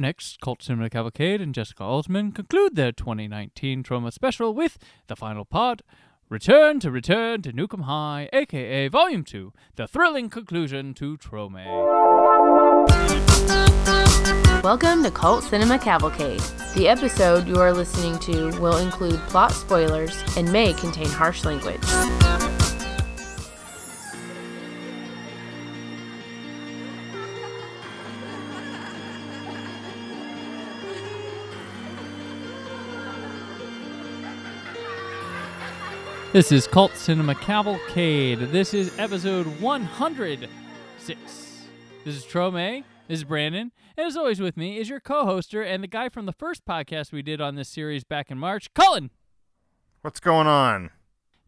Next, Cult Cinema Cavalcade and Jessica Alsman conclude their 2019 Troma special with the final part Return to Return to Nuke 'Em High, aka Volume 2, the thrilling conclusion to TRO-May. Welcome to Cult Cinema Cavalcade. The episode you are listening to will include plot spoilers and may contain harsh language. This is Cult Cinema Cavalcade. This is episode 106. This is TRO-May. This is Brandon. And as always, with me is your co hoster and the guy from the first podcast we did on this series back in March, Cullen. What's going on?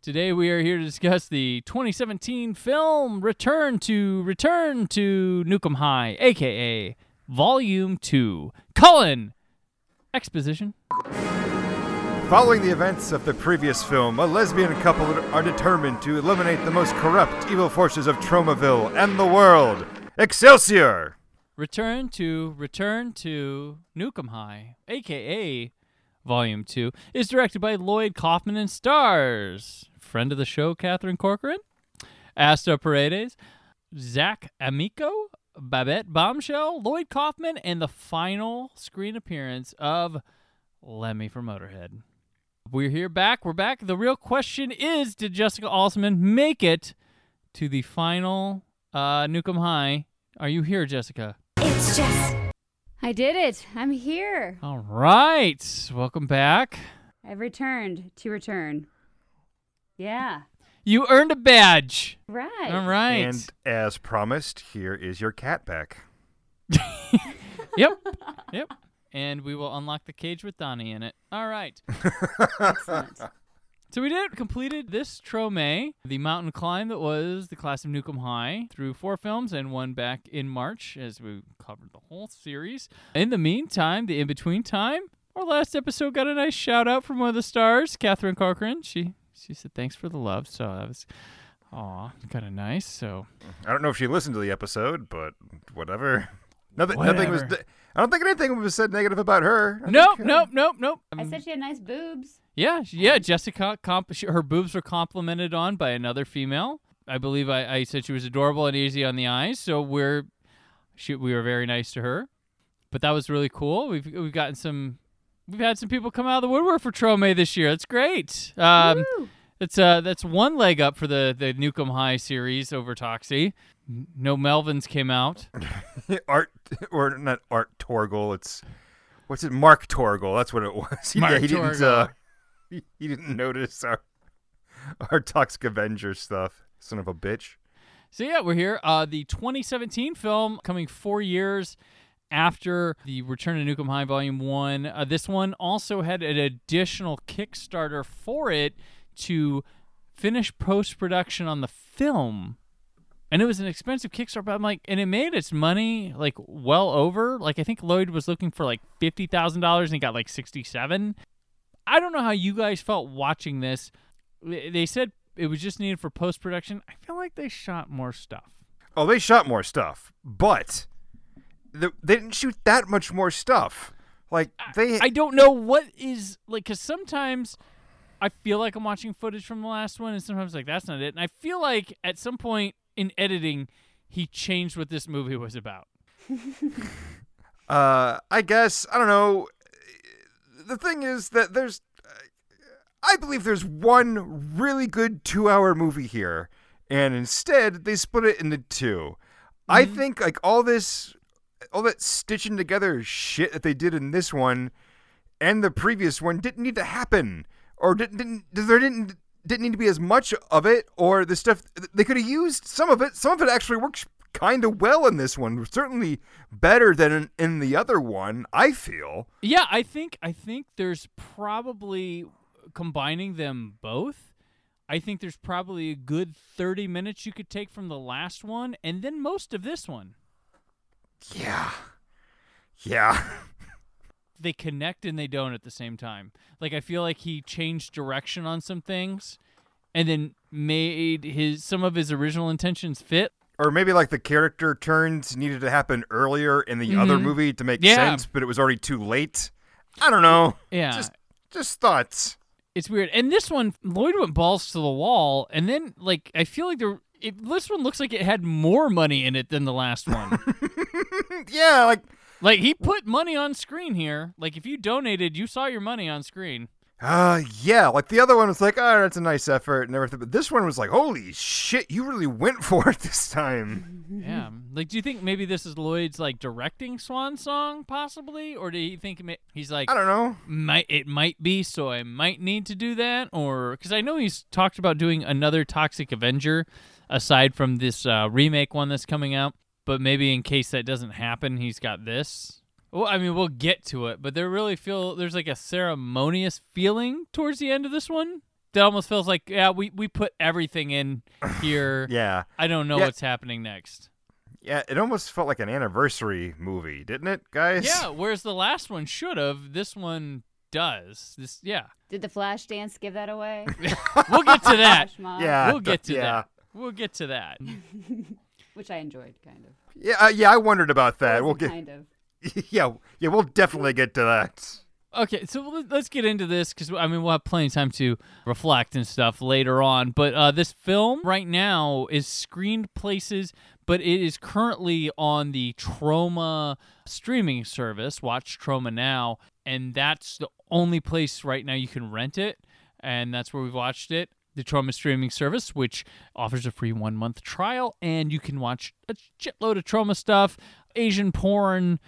Today we are here to discuss the 2017 film Return to Return to Nuke 'Em High, aka Volume 2. Cullen! Exposition. Following the events of the previous film, a lesbian couple are determined to eliminate the most corrupt evil forces of Tromaville and the world. Excelsior! Return to Return to Nuke 'Em High, aka Volume 2, is directed by Lloyd Kaufman and stars friend of the show Catherine Corcoran, Asta Paredes, Zach Amico, Babette Bombshell, Lloyd Kaufman, and the final screen appearance of Lemmy from Motorhead. We're here back. We're back. The real question is Did Jessica Alsman make it to the final uh, Nuke 'Em High? Are you here, Jessica? It's just. I did it. I'm here. All right. Welcome back. I've returned to return. Yeah. You earned a badge. Right. All right. And as promised, here is your cat back. yep. Yep. And we will unlock the cage with Donnie in it. All right. Excellent. So we did completed this TRO-May, the mountain climb that was the class of Nuke 'Em High, through four films and one back in March as we covered the whole series. In the meantime, the in between time, our last episode got a nice shout out from one of the stars, Catherine Corcoran. She she said thanks for the love, so that was aw, kind of nice. So I don't know if she listened to the episode, but whatever. Nothing. Nothing was. Whatever. I don't think anything was said negative about her. I nope, think, uh, nope, nope, nope. I said she had nice boobs. Yeah, sh- yeah. Jessica, comp- she, her boobs were complimented on by another female. I believe I, I said she was adorable and easy on the eyes. So we're, she, we were very nice to her. But that was really cool. We've we've gotten some, we've had some people come out of the woodwork for TRO-May this year. That's great. Um, Woo. That's uh that's one leg up for the the Nuke 'Em High series over Toxie. No Melvins came out. Art or not Art Torgl. It's what's it? Mark Torgl. That's what it was. Mark yeah, he didn't. Uh, he, he didn't notice our our Toxic Avenger stuff. Son of a bitch. So yeah, we're here. Uh, the 2017 film coming four years after the Return to Nukem High Volume One. Uh, this one also had an additional Kickstarter for it to finish post production on the film. And it was an expensive Kickstarter, but I'm like, and it made its money like well over. Like I think Lloyd was looking for like fifty thousand dollars and he got like sixty seven. I don't know how you guys felt watching this. They said it was just needed for post production. I feel like they shot more stuff. Oh, they shot more stuff, but they didn't shoot that much more stuff. Like they, I don't know what is like because sometimes I feel like I'm watching footage from the last one, and sometimes like that's not it. And I feel like at some point in editing, he changed what this movie was about. uh, I guess I don't know. The thing is that there's, I believe there's one really good two-hour movie here, and instead they split it into 2 I think like all this, all that stitching together shit that they did in this one, and the previous one didn't need to happen, or didn't didn't there didn't didn't need to be as much of it, or the stuff they could have used some of it. Some of it actually works kind of well in this one. Certainly better than in, in the other one. I feel. Yeah, I think I think there's probably combining them both. I think there's probably a good 30 minutes you could take from the last one and then most of this one. Yeah. Yeah. they connect and they don't at the same time. Like I feel like he changed direction on some things and then made his some of his original intentions fit. or maybe like the character turns needed to happen earlier in the other Mhm. movie to make Yeah. sense, but it was already too late. I don't know. Yeah. Just just thoughts. it's weird. And this one, Lloyd went balls to the wall, and then like I feel like there. It, this one looks like it had more money in it than the last one. yeah, like like he put money on screen here. Like if you donated, you saw your money on screen. uh yeah, like the other one was like, oh, that's a nice effort and everything. But this one was like, holy shit, you really went for it this time. Yeah. Like, do you think maybe this is Lloyd's like directing swan song, possibly, or do you think he's like I don't know. might it might be, so I might need to do that, or because I know he's talked about doing another Toxic Avenger aside from this uh, remake one that's coming out. But maybe in case that doesn't happen, he's got this. Well, I mean, we'll get to it, but there really feel there's like a ceremonious feeling towards the end of this one. That almost feels like yeah, we we put everything in here. Yeah. I don't know Yeah. what's happening next. Yeah, it almost felt like an anniversary movie, didn't it, guys? Yeah, whereas the last one should have, this one does. This yeah. Did the flash dance give that away? We'll get to that. Yeah. we'll get to yeah. that. We'll get to that. Which I enjoyed, kind of. Yeah, uh, yeah, I wondered about that. We'll get Kind of. Yeah, yeah, we'll definitely get to that. Okay, so let- let's get into this because I mean we'll have plenty of time to reflect and stuff later on. But uh, this film right now is screened places, but it is currently on the Troma streaming service. Watch Troma now, and that's the only place right now you can rent it, and that's where we've watched it. The Troma streaming service, which offers a free one month trial, and you can watch a shitload of Troma stuff, Asian porn,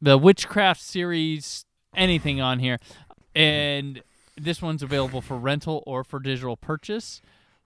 the witchcraft series, anything on here. And this one's available for rental or for digital purchase.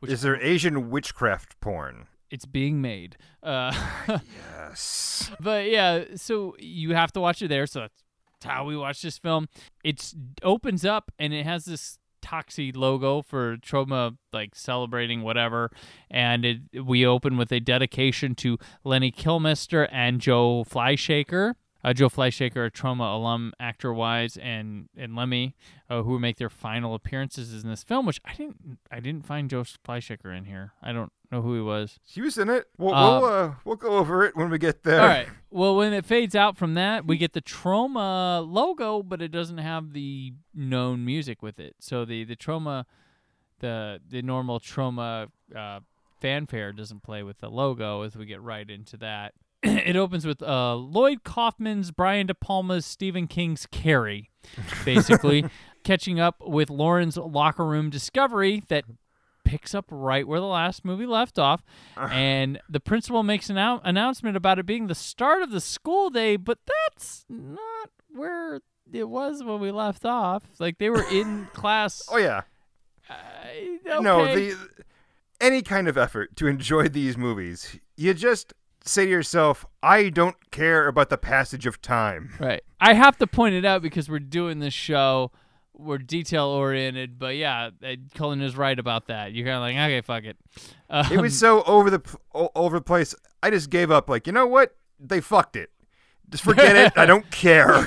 Is there Asian witchcraft porn? It's being made. Uh, Yes. but yeah, so you have to watch it there. So that's how we watch this film. It opens up and it has this Toxie logo for Troma, like celebrating whatever. And it, we open with a dedication to Lemmy Kilmister and Joe Fleishaker. Uh, Joe Fleishaker, a Troma alum, actor wise, and and Lemmy, uh, who make their final appearances in this film. Which I didn't, I didn't find Joe Fleishaker in here. I don't know who he was. He was in it. We'll, Um, we'll, uh, we'll go over it when we get there. All right. Well, when it fades out from that, we get the Troma logo, but it doesn't have the known music with it. So the the Troma, the the normal Troma uh, fanfare doesn't play with the logo. As we get right into that, it opens with uh, Lloyd Kaufman's, Brian De Palma's, Stephen King's Carrie, basically catching up with Lauren's locker room discovery that picks up right where the last movie left off. And the principal makes an announcement about it being the start of the school day but that's not where it was when we left off. Like they were in class Oh yeah. uh, No, the any kind of effort to enjoy these movies, you just say to yourself, "I don't care about the passage of time." right i have to point it out because we're doing this show we're detail oriented but yeah uh, cullen is right about that you're kind of like okay fuck it um, It was so over the over the place. I just gave up. Like, you know what? They fucked it. Just forget it. I don't care.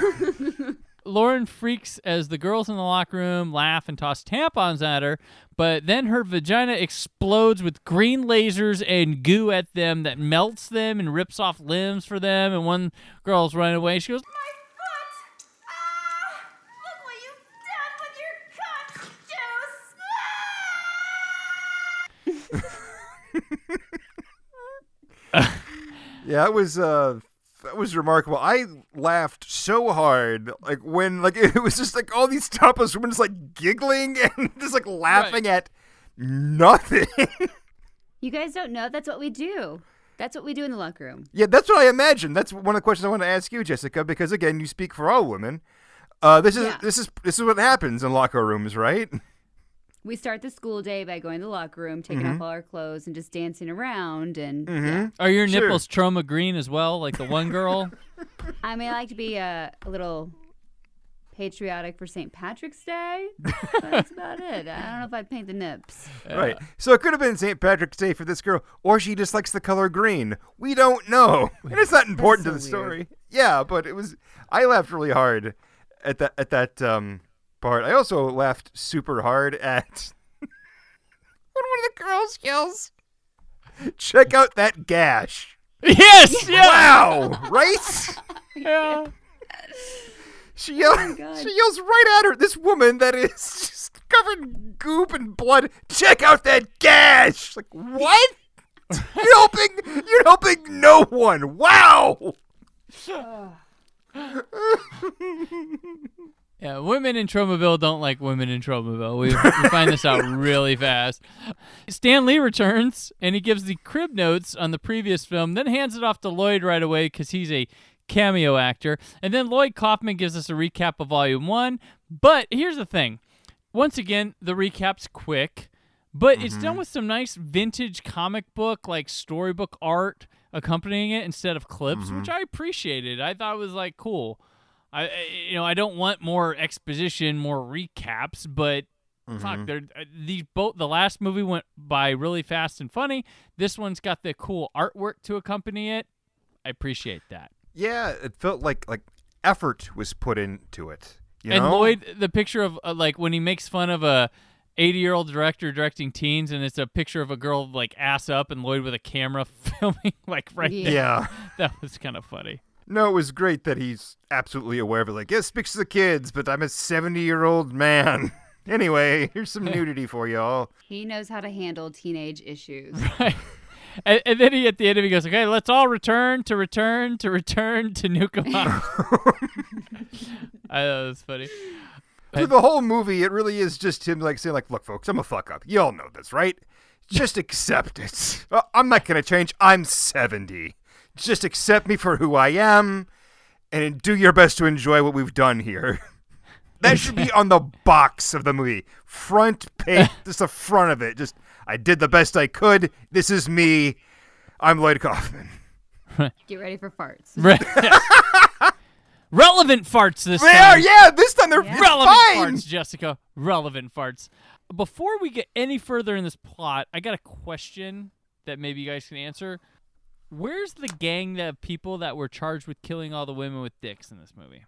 Lauren freaks as the girls in the locker room laugh and toss tampons at her, but then her vagina explodes with green lasers and goo at them that melts them and rips off limbs for them. And one girl's running away. She goes, My foot! Ah! Look what you've done with your cunt juice! yeah, it was uh that was remarkable. I laughed so hard, like when like it was just like all these topless women just like giggling and just like laughing at nothing. You guys don't know? That's what we do. That's what we do in the locker room. yeah, that's what I imagine. That's one of the questions I want to ask you, Jessica, because again, you speak for all women. Uh, this is Yeah. this is this is what happens in locker rooms, right? We start the school day by going to the locker room, taking off all our clothes, and just dancing around. And yeah. Are your Sure. nipples Troma green as well, like the one girl? I may like to be uh, a little patriotic for St. Patrick's Day. but That's about it. I don't know if I'd paint the nips. Right. So it could have been St. Patrick's Day for this girl, or she just likes the color green. We don't know. And it's not important to the so story. Yeah, but it was. I laughed really hard at that at that um, part. I also laughed super hard at when one of the girls yells, Check out that gash. Yes, yeah. Wow, right? yeah. She yells. Oh God. she yells right at her. This woman that is just covered in goop and blood. Check out that gash. Like what? you're helping. You're helping no one. Wow. Yeah, women in Tromaville don't like women in Tromaville. We, we find this out really fast. Stan Lee returns and he gives the crib notes on the previous film, then hands it off to Lloyd right away because he's a cameo actor. And then Lloyd Kaufman gives us a recap of Volume 1. But here's the thing once again, the recap's quick, but it's done mm-hmm. with some nice vintage comic book, like storybook art accompanying it instead of clips, which mm-hmm. I appreciated. I thought it was like cool. I, I you know I don't want more exposition, more recaps, but fuck, they're uh, these both. The last movie went by really fast and funny. This one's got the cool artwork to accompany it. I appreciate that. Yeah, it felt like like effort was put into it. You and know? Lloyd, the picture of uh, like when he makes fun of a 80 year old director directing teens, and it's a picture of a girl like ass up, and Lloyd with a camera filming like right Yeah. there. Yeah. That was kind of funny. No, it was great that he's absolutely aware of it. Like, yes, speaks to the kids, but I'm a 70 year old man. anyway, here's some nudity for y'all. He knows how to handle teenage issues. And, and then he at the end of it he goes, "Okay, let's all return to return to return to Nuke 'Em High." I thought it was funny. Through the whole movie, it really is just him like saying, like, look, folks, I'm a fuck up. Y'all know this, right? Just accept it. Uh, I'm not gonna change. I'm 70. Just accept me for who I am, and do your best to enjoy what we've done here. That should be on the box of the movie, front page, just the front of it. Just, I did the best I could. This is me. I'm Lloyd Kaufman. Get ready for farts. Re- Relevant farts this They time. are, yeah. This time they're Yeah. Relevant fine. farts, Jessica. Relevant farts. Before we get any further in this plot, I got a question that maybe you guys can answer. Where's the gang of people that were charged with killing all the women with dicks in this movie?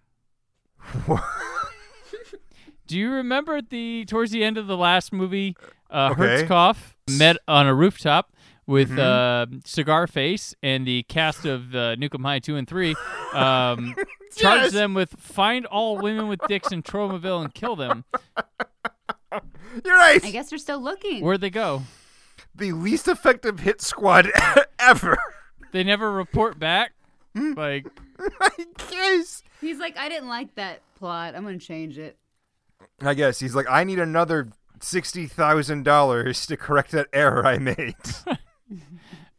Do you remember at the towards the end of the last movie, uh, Okay. Hertzkopf met on a rooftop with Mm-hmm. uh, Cigar Face and the cast of uh, Nuke 'Em High two and three, um, charged them with find all women with dicks in Tromaville and kill them. You're right. I guess they're still looking. Where'd they go? the least effective hit squad ever. They never report back. Hmm. Like I guess. He's like, I didn't like that plot. I'm gonna change it. I guess he's like, I need another sixty thousand dollars to correct that error I made.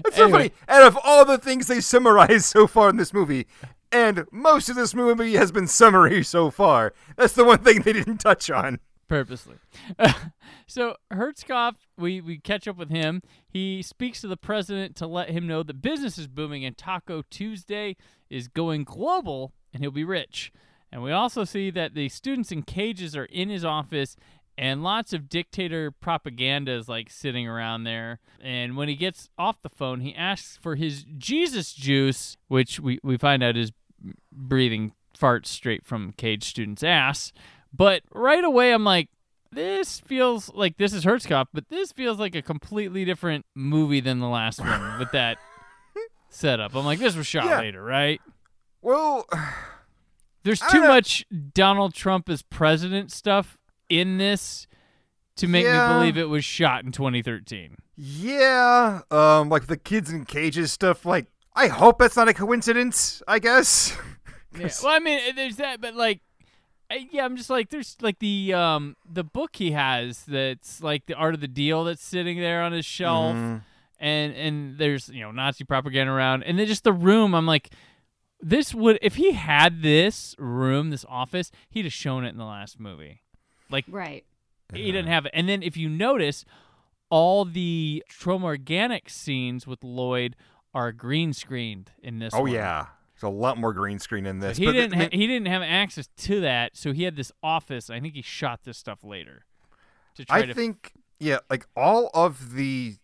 That's so Anyway. funny. Out of all the things they summarized so far in this movie, and most of this movie has been summary so far, that's the one thing they didn't touch on. Purposely. so Hertzkopf, we we catch up with him. He speaks to the president to let him know that business is booming and Taco Tuesday is going global and he'll be rich. And we also see that the students in cages are in his office and lots of dictator propaganda is like sitting around there. And when he gets off the phone, he asks for his Jesus juice, which we, we find out is breathing farts straight from cage student's ass. But right away, I'm like, this feels like this is Hertzkopf, but this feels like a completely different movie than the last one with that setup. I'm like, this was shot Yeah. later, right? Well, There's too much Donald Trump as president stuff in this to make Yeah. me believe it was shot in 2013. yeah, um, like the kids in cages stuff. Like, I hope that's not a coincidence. I guess. Yeah. Well, I mean, there's that, but like, I, yeah, I'm just like, there's like the um the book he has that's like the art of the deal that's sitting there on his shelf, Mhm. and and there's you know Nazi propaganda around, and then just the room. I'm like, this would if he had this room, this office, he'd have shown it in the last movie. Like Right. he didn't have it, and then if you notice, all the Tromorganic scenes with Lloyd are green screened in this. Oh one. yeah, there's a lot more green screen in this. He but didn't. I mean- ha- he didn't have access to that, so he had this office. I think he shot this stuff later. To try I to think, yeah, like all of the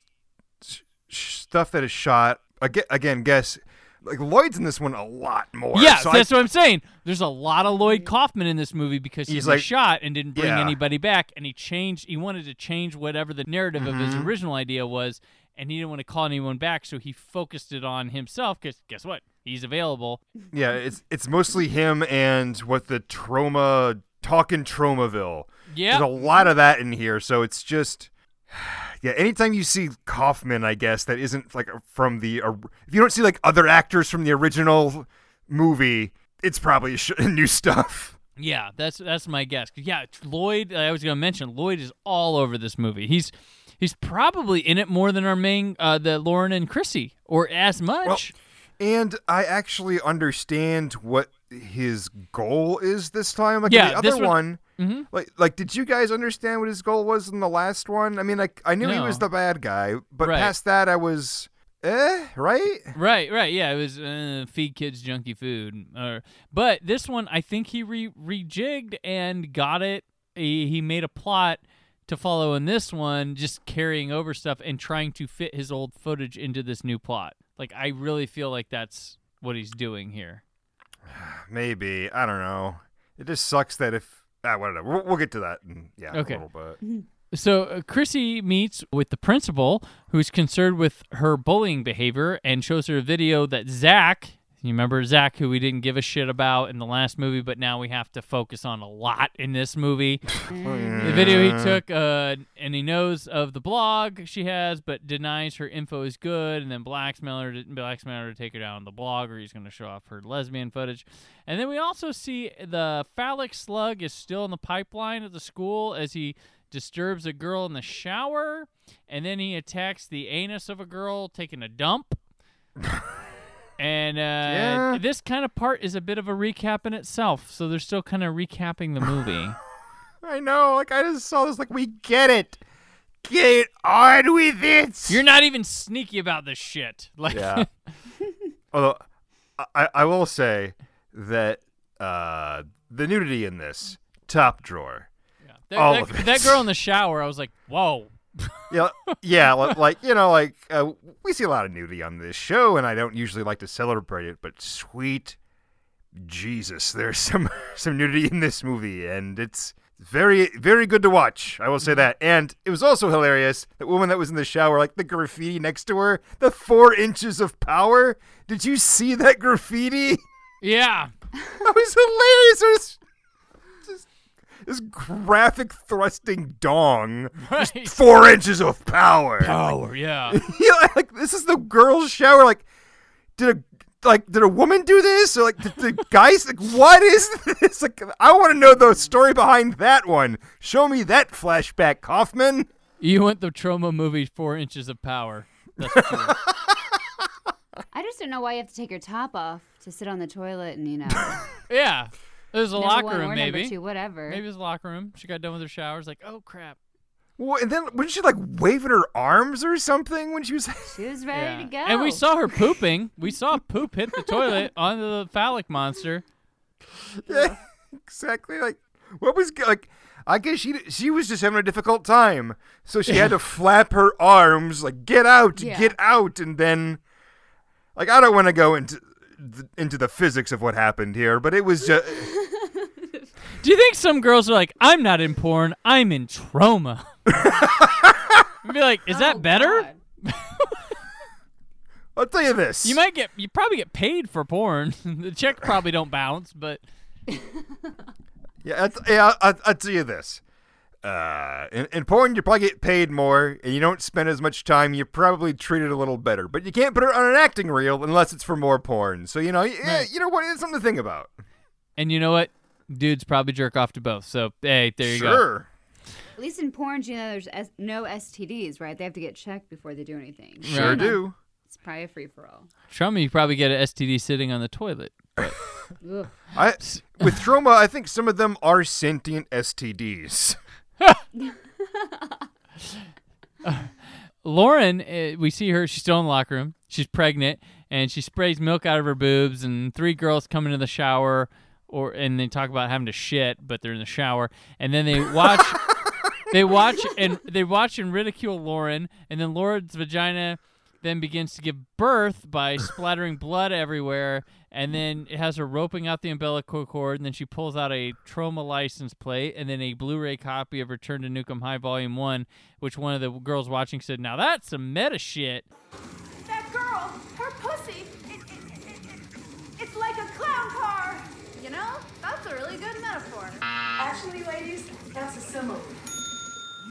sh- stuff that is shot. Again, again, guess like Lloyd's in this one a lot more. yeah, so I- that's what I'm saying. There's a lot of Lloyd Kaufman in this movie because he He's was like- shot and didn't bring Yeah. anybody back, and he changed. He wanted to change whatever the narrative of his Mhm. original idea was, and he didn't want to call anyone back, so he focused it on himself. Because guess what? He's available. Yeah, it's it's mostly him and what the Troma talking Tromaville. Yeah. There's a lot of that in here, so it's just yeah. Anytime you see Kaufman, I guess that isn't like from the if you don't see like other actors from the original movie, it's probably new stuff. Yeah, that's that's my guess. Yeah, Lloyd. I was going to mention Lloyd is all over this movie. He's he's probably in it more than our main uh, the Lauren and Chrissy, or as much. And I actually understand what his goal is this time. Like Yeah, the other one- one, Mhm. like like did you guys understand what his goal was in the last one? I mean, like I knew he was the bad guy, but Right. past that, I was eh, right? Right, right, yeah. It was uh, feed kids junky food, uh, but this one I think he re- rejigged and got it. He, he made a plot to follow in this one, just carrying over stuff and trying to fit his old footage into this new plot. Like I really feel like that's what he's doing here. Maybe I don't know. It just sucks that if ah, whatever. We'll, we'll get to that. In, yeah, Okay. a little bit. So uh, Chrissy meets with the principal, who's concerned with her bullying behavior, and shows her a video that Zach. You remember Zach, who we didn't give a shit about in the last movie, but now we have to focus on a lot in this movie. the video he took, uh, and he knows of the blog she has, but denies her info is good, and then blackmail her, to, blackmail her to take her down the blog, or he's going to show off her lesbian footage. And then we also see the phallic slug is still in the pipeline at the school as he disturbs a girl in the shower, and then he attacks the anus of a girl taking a dump. And uh, Yeah. this kind of part is a bit of a recap in itself, so they're still kind of recapping the movie. I know. Like I just saw this. Like we get it. Get on with it. You're not even sneaky about this shit. Like, Yeah. Although I, I will say that uh, the nudity in this top drawer. that, All that- of it. that girl in the shower, I was like, whoa. Yeah, yeah, like you know, like uh, we see a lot of nudity on this show, and I don't usually like to celebrate it, but sweet Jesus, there's some some nudity in this movie, and it's very very good to watch. I will say that, and it was also hilarious that woman that was in the shower, like the graffiti next to her, the four inches of power. Did you see that graffiti? Yeah. That was hilarious. It was this graphic thrusting dong, Right. four inches of power. Power, yeah. yeah, like this is the girls' shower. Like, did a like did a woman do this or like did the guys like what is this? Like, I want to know the story behind that one. Show me that flashback, Kaufman. you want the Troma movie, Four Inches of Power. That's what you were. I just don't know why you have to take your top off to sit on the toilet and you know. Yeah. There's a locker one room, or maybe. Number two, whatever. Maybe it was a locker room. She got done with her showers, like, oh crap. Well, and then wasn't she like waving her arms or something when she was? She was ready Yeah. to go. And we saw her pooping. We saw poop hit the toilet onto the phallic monster. yeah, exactly. Like, what was like? I guess she she was just having a difficult time, so she had to flap her arms like "Get out, Yeah. get out," and then like I don't want to go into th- into the physics of what happened here, but it was just Do you think some girls are like, I'm not in porn, I'm in Troma? I'd be like, is that Oh, better? I'll tell you this. You might get, you probably get paid for porn. the check probably don't bounce, but yeah, I'll, yeah, I'll, I'll tell you this. Uh, in, in porn, you probably get paid more, and you don't spend as much time. You're probably treated a little better, but you can't put it on an acting reel unless it's for more porn. So you know, yeah, Right. you know what? It's something to think about. and you know what? Dudes probably jerk off to both. So hey, there you go. sure. At least in porn, you know, there's S- no STDs, right? They have to get checked before they do anything. Sure Right. do. It's probably a free for all. Troma, you probably get an STD sitting on the toilet. Ugh. I with Troma, I think some of them are sentient STDs. Lauren, uh, we see her. She's still in the locker room. She's pregnant, and she sprays milk out of her boobs. And three girls come into the shower, or and they talk about having to shit, but they're in the shower. And then they watch, they watch and they watch and ridicule Lauren. And then Lauren's vagina, then begins to give birth by splattering blood everywhere, and then it has her roping out the umbilical cord, and then she pulls out a Troma license plate, and then a Blu-ray copy of Return to Nuke 'Em High Volume One, which one of the girls watching said, "Now that's some meta shit." That girl, her pussy, it, it, it, it, it's like a clown car. You know, that's a really good metaphor. Actually, ladies, that's a simile.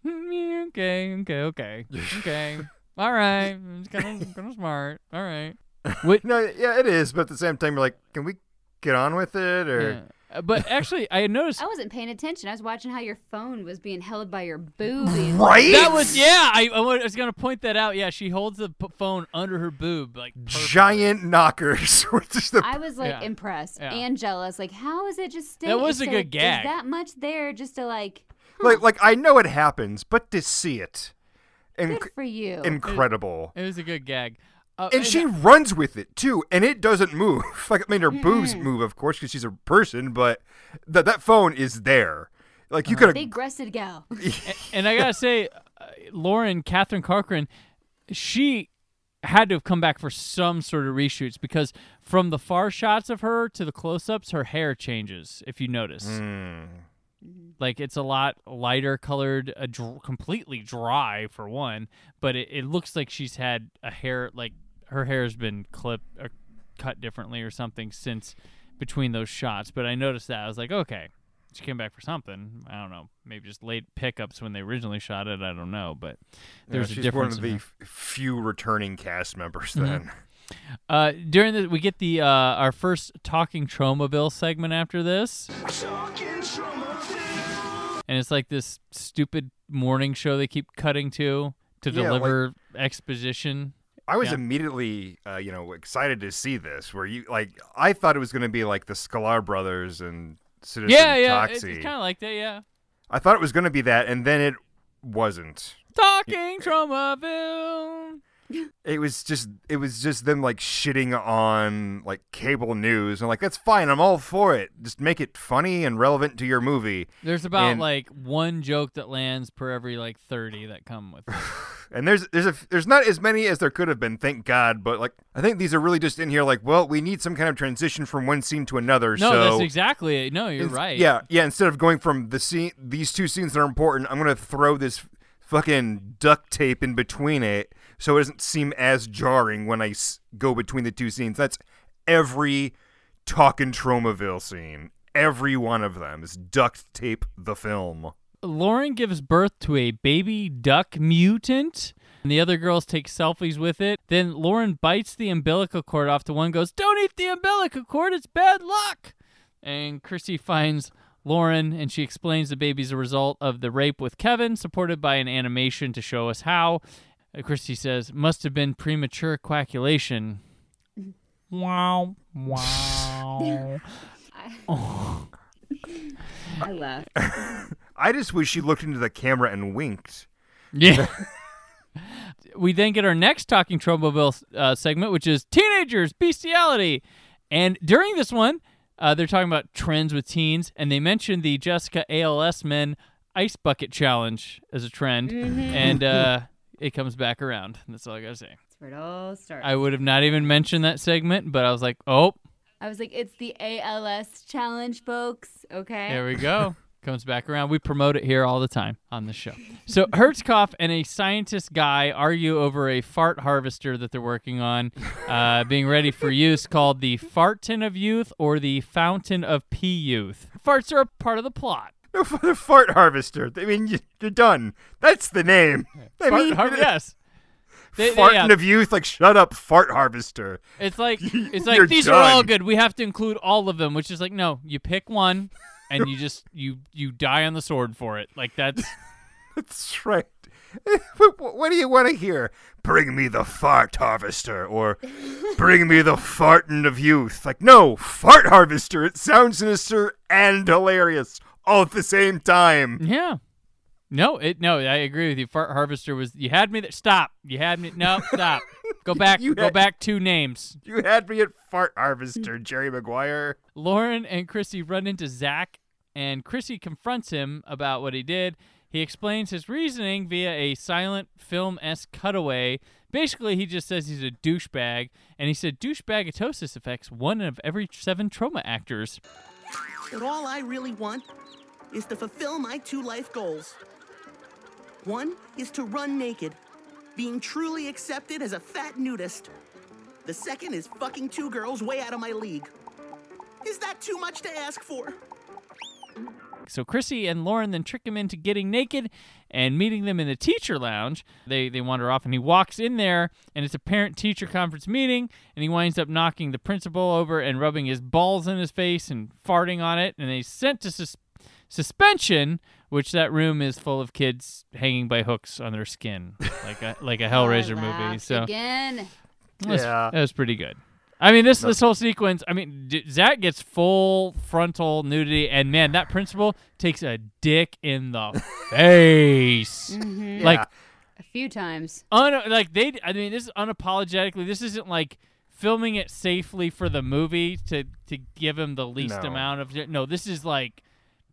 Okay, okay, okay, okay. All right, it's kind of kind of smart. All right. What? No, yeah, it is, but at the same time, you're like, can we get on with it? Or Yeah. Uh, But actually, I had noticed I wasn't paying attention. I was watching how your phone was being held by your boob. and- right? that was yeah. I, I was gonna point that out. Yeah, she holds the p- phone under her boob, like perfectly. giant knockers. with just the I was like Yeah. impressed Yeah. and jealous. Like, how is it just staying? That was a good gag. Is that much there just to like? like, like I know it happens, but to see it, inc- Good for you. incredible. It was a good gag. Uh, And she runs with it too, and it doesn't move. Like I mean, her boobs move, of course, because she's a person, but that that phone is there. Like you could have Big breasted gal. and I gotta say, uh, Lauren Catherine Corcoran, she had to have come back for some sort of reshoots because from the far shots of her to the close-ups, her hair changes. If you notice, Mm. like it's a lot lighter colored, uh, dr- completely dry for one, but it, it looks like she's had a hair like her hair has been clipped or cut differently or something since between those shots. But I noticed that I was like, okay, she came back for something. I don't know, maybe just late pickups when they originally shot it. I don't know, but there's yeah, a she's one of the f- few returning cast members. Mm-hmm. Then Uh, during the we get the uh, our first talking Tromaville segment after this. And it's like this stupid morning show they keep cutting to to Yeah, like- deliver exposition. I was Yeah. immediately, uh, you know, excited to see this. Where you like, I thought it was going to be like the Sklar brothers and Citizen yeah, yeah, kind of like that. Yeah, I thought it was going to be that, and then it wasn't. talking Troma Tromaville. It was just it was just them like shitting on like cable news and like that's fine I'm all for it just make it funny and relevant to your movie There's about And- like one joke that lands per every like thirty that come with it. and there's there's a there's not as many as there could have been thank God but like I think these are really just in here like well we need some kind of transition from one scene to another No, so that's exactly it. No, you're right. yeah yeah instead of going from the scene these two scenes that are important I'm gonna throw this fucking duct tape in between it so it doesn't seem as jarring when I s- go between the two scenes that's every talking Tromaville scene every one of them is duct tape the film Lauren gives birth to a baby duck mutant. And the other girls take selfies with it. Then Lauren bites the umbilical cord off. The one goes, Don't eat the umbilical cord, it's bad luck. And Chrissy finds Lauren and she explains the baby's a result of the rape with Kevin, supported by an animation to show us how. Chrissy says, Must have been premature coagulation. Wow. Wow. I laughed. I just wish she looked into the camera and winked Yeah. we then get our next Talking Tromaville uh, segment, which is Teenagers, Bestiality. And during this one, uh, they're talking about trends with teens, and they mentioned the Jessica Alsman Ice Bucket Challenge as a trend. And uh, it comes back around. That's all I got to say. That's where it all starts. I would have not even mentioned that segment, but I was like, oh, I was like, it's the ALS challenge, folks. Okay. There we go. Comes back around. We promote it here all the time on the show. So Hertzkopf and a scientist guy argue over a fart harvester that they're working on, uh, being ready for use, called the Fartin of Youth or the Fountain of Pee Youth. Farts are a part of the plot. No, for the fart harvester. I mean, you, you're done. That's the name. I Fart mean, har- yes. They- they- yeah. of youth. Like, shut up, fart harvester. It's like it's like these are all good. We have to include all of them, which is like no, you pick one and you just you you die on the sword for it. Like that's That's right. what, what do you want to hear? Bring me the fart harvester, or bring me the farting of youth. Like, no, fart harvester. It sounds sinister and hilarious all at the same time. Yeah. No, it no, I agree with you. Fart Harvester was you had me there. Stop. You had me. No, stop. Go back. You go had- back two names. You had me at fart harvester, Jerry Maguire. Lauren and Chrissy run into Zach, and Chrissy confronts him about what he did. He explains his reasoning via a silent film esque cutaway. Basically, he just says he's a douchebag, and he said douchebagatosis affects one of every seven Troma actors. But all I really want is to fulfill my two life goals. One is to run naked, being truly accepted as a fat nudist. The second is fucking two girls way out of my league. Is that too much to ask for? So Chrissy and Lauren then trick him into getting naked and meeting them in the teacher lounge. They they wander off and he walks in there and it's a parent teacher conference meeting and he winds up knocking the principal over and rubbing his balls in his face and farting on it and he's sent to sus- suspension which that room is full of kids hanging by hooks on their skin like a like a oh, Hellraiser movie. So again. that was, Yeah. that was pretty good. I mean, this this whole sequence. I mean, D- Zach gets full frontal nudity, and man, that principal takes a dick in the face. Mm-hmm. Like, A few times. un- like they. I mean, this is unapologetically. This isn't like filming it safely for the movie to to give him the least No. amount of. No, this is like,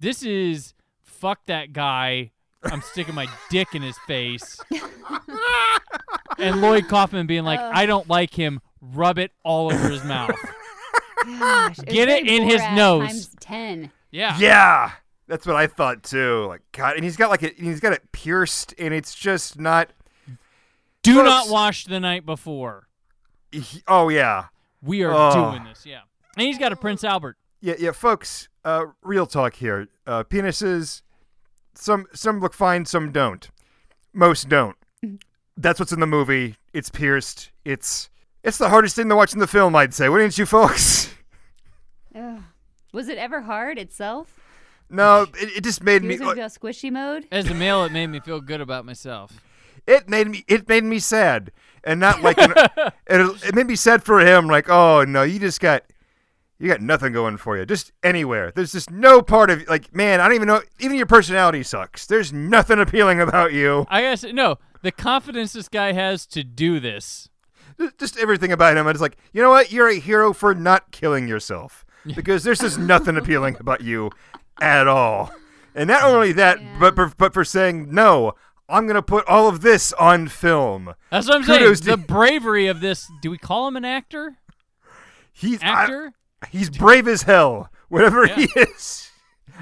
this is fuck that guy. I'm sticking my dick in his face. and Lloyd Kaufman being like, I don't like him. Rub it all over his mouth. Gosh, Get it in his nose. Times ten. Yeah. Yeah, that's what I thought too. Like God, and he's got like a, he's got it pierced, and it's just not. Do Folks- not wash the night before. he- oh yeah, We are Oh. doing this. Yeah. And he's got a Prince Albert. yeah, yeah, folks. Uh, real talk here. Uh, penises, some some look fine, some don't. Most don't. That's what's in the movie. It's pierced. It's it's the hardest thing to watch in the film, I'd say. Wouldn't you, folks? Ugh. Was it ever hard itself? No, it, it just made He me. was in squishy mode. As a male, it made me feel good about myself. it made me it made me sad and not like an, it, it made me sad for him like oh no you just got you got nothing going for you just anywhere there's just no part of like man i don't even know even your personality sucks there's nothing appealing about you I guess no. The confidence this guy has to do this. just, just everything about him it's like you know what you're a hero for not killing yourself because there's just nothing appealing about you at all and not only that but for, but for saying no i'm gonna put all of this on film That's what I'm Kudos saying. to- The bravery of this. Do we call him an actor? he's I- Actor? He's brave as hell, whatever he is.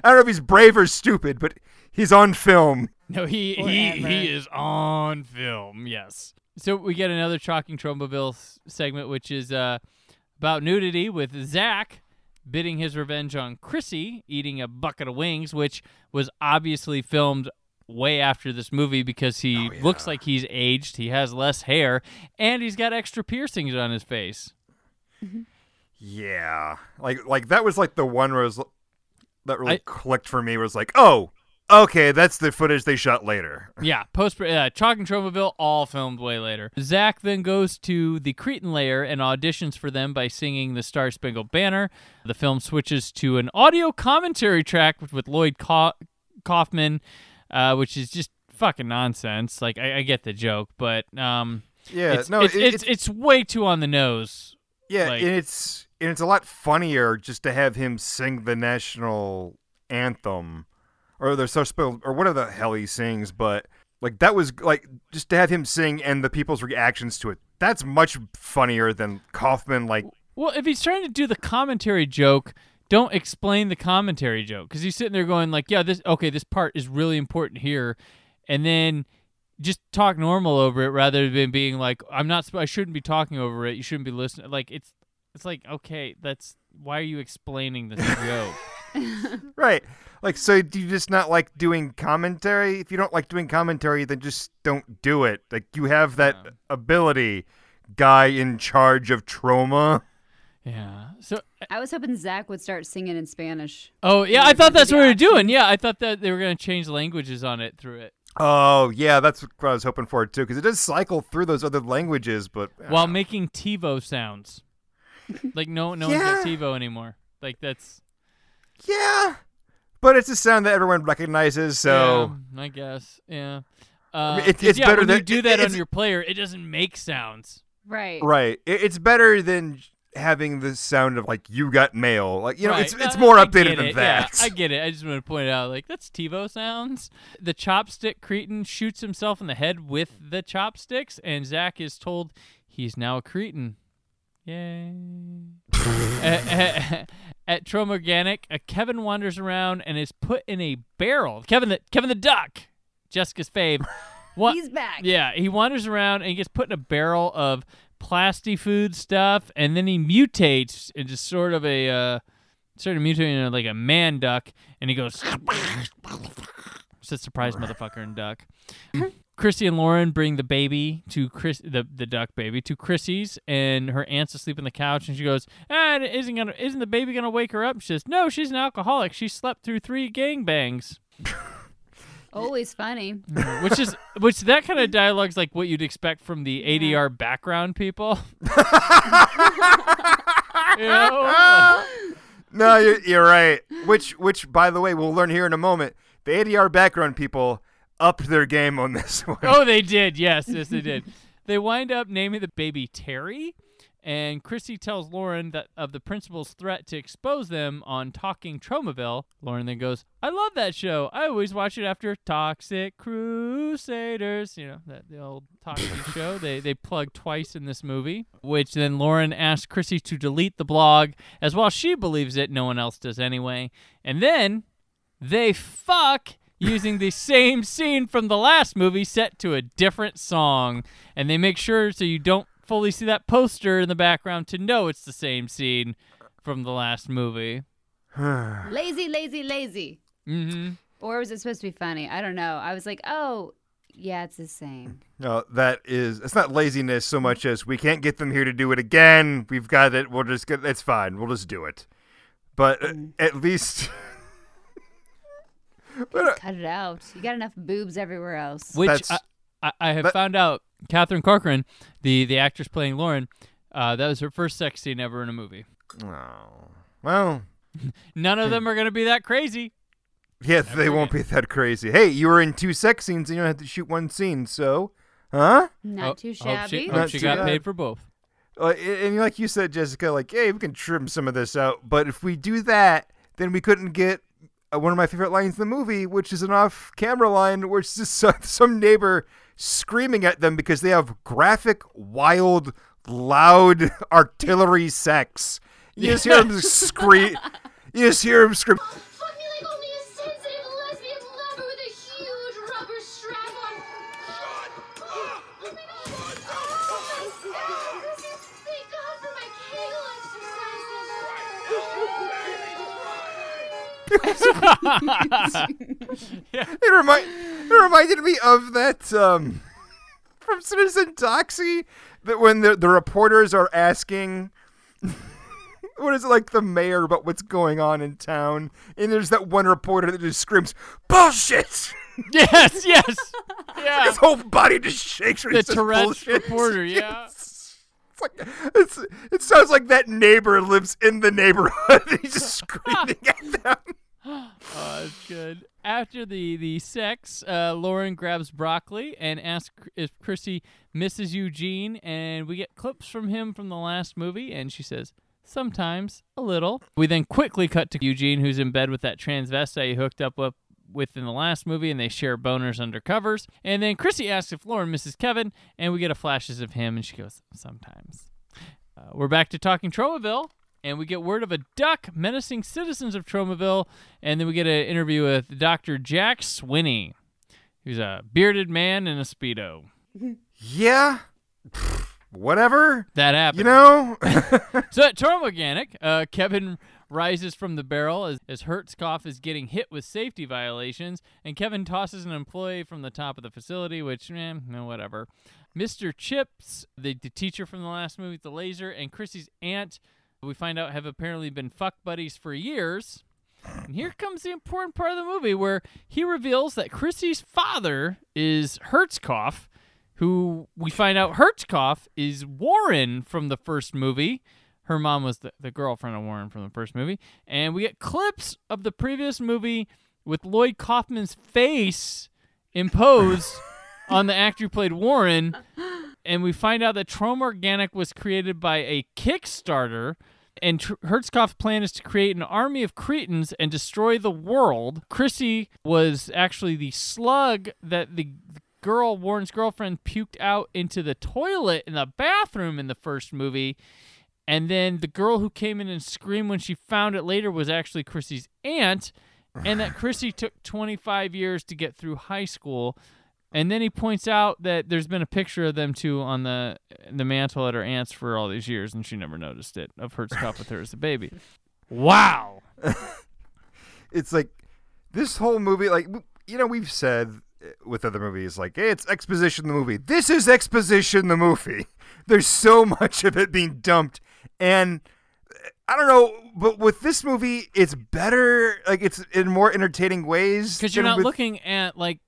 I don't know if he's brave or stupid, but he's on film. No, he he Forever. he is on film. Yes. So we get another shocking Tromaville s- segment, which is uh, about nudity with Zach bidding his revenge on Chrissy eating a bucket of wings, which was obviously filmed way after this movie because he looks like he's aged. He has less hair, and he's got extra piercings on his face. Yeah, like like that was like the one where was, that really I- clicked for me. Was like, oh, okay, that's the footage they shot later. Yeah, post uh, Talking Tromaville all filmed way later. Zach then goes to the Cretin layer and auditions for them by singing the Star Spangled Banner. The film switches to an audio commentary track with, with Lloyd Ka- Kaufman, uh, which is just fucking nonsense. Like I, I get the joke, but um, Yeah, it's, no, it's, it- it's it's way too on the nose. Yeah, like- it's and it's a lot funnier just to have him sing the national anthem, or the Spangled- or whatever the hell he sings. But like that was like just to have him sing and the people's reactions to it. That's much funnier than Kaufman like Well, if he's trying to do the commentary joke, don't explain the commentary joke because he's sitting there going like, "Yeah, this okay, this part is really important here," and then just talk normal over it rather than being like, "I'm not, I shouldn't be talking over it. You shouldn't be listening." Like it's, it's like okay, that's why are you explaining this joke? Right. Like, so do you just not like doing commentary? If you don't like doing commentary, then just don't do it. Like, you have that ability, guy in charge of Troma. yeah. So, uh, I was hoping Zach would start singing in Spanish. oh yeah, I thought that's what we were doing. Yeah, I thought that they were gonna change languages on it through it Oh, yeah, that's what I was hoping for, too, because it does cycle through those other languages, but. while uh, making TiVo sounds. Like no, no one's got TiVo anymore. Like that's Yeah. But it's a sound that everyone recognizes, so. Yeah, I guess. Yeah. Uh, mean, it's- it's yeah, better when you than- do it- that on your player. It doesn't make sounds. Right. Right. It- It's better than having the sound of like you got mail. Like you know, Right. it's it's more I updated get than it. that. Yeah, I get it. I just want to point out, like, that's TiVo sounds. The chopstick cretin shoots himself in the head with the chopsticks, and Zach is told he's now a cretin. Yay. at, at, at Tromorganic, uh, Kevin wanders around and is put in a barrel. Kevin the Kevin the Duck, Jessica's fave. Wa- He's back. yeah, he wanders around and he gets put in a barrel of plastic food stuff, and then he mutates into sort of a uh, sort of mutating into like a man duck, and he goes. It's a surprise motherfucker and duck. Chrissy and Lauren bring the baby to Chris, the the duck baby to Chrissy's, and her aunt's asleep on the couch, and she goes, "Ah, isn't gonna isn't the baby gonna wake her up?" She says, "No, she's an alcoholic. She slept through three gangbangs." Always funny. which is which that kind of dialogue's like what you'd expect from the ADR background people. you know? no, you're, you're right. Which which by the way, we'll learn here in a moment. The ADR background people upped their game on this one. Oh, they did. Yes, yes, they did. They wind up naming the baby Terry, and Chrissy tells Lauren that of the principal's threat to expose them on Talking Tromaville. Lauren then goes, "I love that show. I always watch it after Toxic Crusaders. You know that the old toxic show. They they plug twice in this movie. Which then Lauren asks Chrissy to delete the blog, as while she believes it, no one else does anyway. And then they fuck using the same scene from the last movie set to a different song. And they make sure so you don't fully see that poster in the background to know it's the same scene from the last movie. Lazy, lazy, lazy. Mm-hmm. Or was it supposed to be funny? I don't know. I was like, oh, yeah, it's the same. No, that is it's not laziness so much as we can't get them here to do it again. We've got it. We'll just get it's fine. We'll just do it. But uh, at least but, uh, Cut it out. You got enough boobs everywhere else. Which That's- I, I, I have that- found out Catherine Corcoran, the, the actress playing Lauren, uh, that was her first sex scene ever in a movie. oh, well, None of them are going to be that crazy. yeah, they won't be that crazy. Hey, you were in two sex scenes and you don't have to shoot one scene, so huh? Not Oh, too hope shabby. she, Not hope she too got bad. paid for both. Uh, and like you said, Jessica, like, hey, we can trim some of this out. But if we do that, then we couldn't get Uh, one of my favorite lines in the movie, which is an off-camera line where it's just some, some neighbor screaming at them because they have graphic, wild, loud artillery sex. You just hear them scream. You just hear them scream. Fuck me like only a sensitive lesbian lover with a huge rubber strap on. Shut up! My god! My god! Chrissy, thank God for my Kegel It remind it reminded me of that um from Citizen Toxie that when the the reporters are asking what is it like the mayor about what's going on in town and there's that one reporter that just screams bullshit yes, yes. Yeah. his whole body just shakes when the he says Tourette's bullshit. reporter, yeah. It's like it's it sounds like that neighbor lives in the neighborhood. He's just screaming at them. Oh, that's good. After the the sex, uh, Lauren grabs broccoli and asks if Chrissy misses Eugene, and we get clips from him from the last movie, and she says sometimes a little. We then quickly cut to Eugene, who's in bed with that transvestite he hooked up with within the last movie, and they share boners under covers. And then Chrissy asks if Lauren misses Kevin, and we get a flashes of him, and she goes sometimes. Uh, we're back to talking Tromaville, and we get word of a duck menacing citizens of Tromaville, and then we get an interview with Dr. Jack Swinney, who's a bearded man in a speedo. Yeah, whatever. That happened. You know. So at Organic, uh, Kevin rises from the barrel as, as Hertzkopf is getting hit with safety violations, and Kevin tosses an employee from the top of the facility, which, eh, no, whatever. Mr. Chips, the, the teacher from the last movie the laser, and Chrissy's aunt, we find out have apparently been fuck buddies for years. And here comes the important part of the movie where he reveals that Chrissy's father is Hertzkopf, who we find out Hertzkopf is Warren from the first movie. Her mom was the, the girlfriend of Warren from the first movie. And we get clips of the previous movie with Lloyd Kaufman's face imposed on the actor who played Warren. And we find out that Tromorganic was created by a Kickstarter. And Tr- Hertzkopf's plan is to create an army of Cretins and destroy the world. Chrissy was actually the slug that the girl, Warren's girlfriend, puked out into the toilet in the bathroom in the first movie. And then the girl who came in and screamed when she found it later was actually Chrissy's aunt. And that Chrissy took 25 years to get through high school. And then he points out that there's been a picture of them two on the the mantle at her aunt's for all these years, and she never noticed it of Hertzkopf with her as a baby. Wow. it's like this whole movie like you know we've said uh, with other movies like hey, it's exposition the movie this is exposition the movie there's so much of it being dumped and uh, i don't know but with this movie it's better like it's in more entertaining ways Because you're not with- looking at like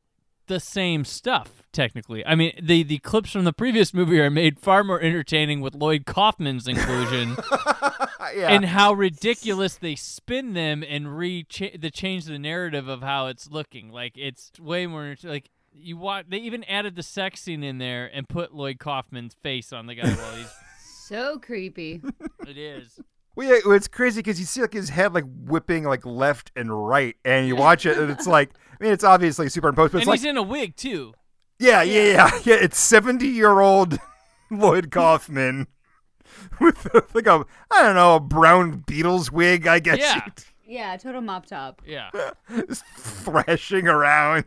the same stuff technically. I mean, the the clips from the previous movie are made far more entertaining with Lloyd Kaufman's inclusion yeah. and how ridiculous they spin them and re the change the narrative of how it's looking. Like it's way more like you watch. They even added the sex scene in there and put Lloyd Kaufman's face on the guy while he's. So creepy. It is. Well, yeah, it's crazy because you see like his head like whipping like left and right, and you watch it, and it's like, I mean, it's obviously superimposed, but and it's like, he's in a wig too. yeah, yeah, yeah, yeah, it's seventy year old Lloyd Kaufman with like a I don't know a brown Beatles wig, I guess, Yeah. Yeah, total mop top. Yeah. just thrashing around.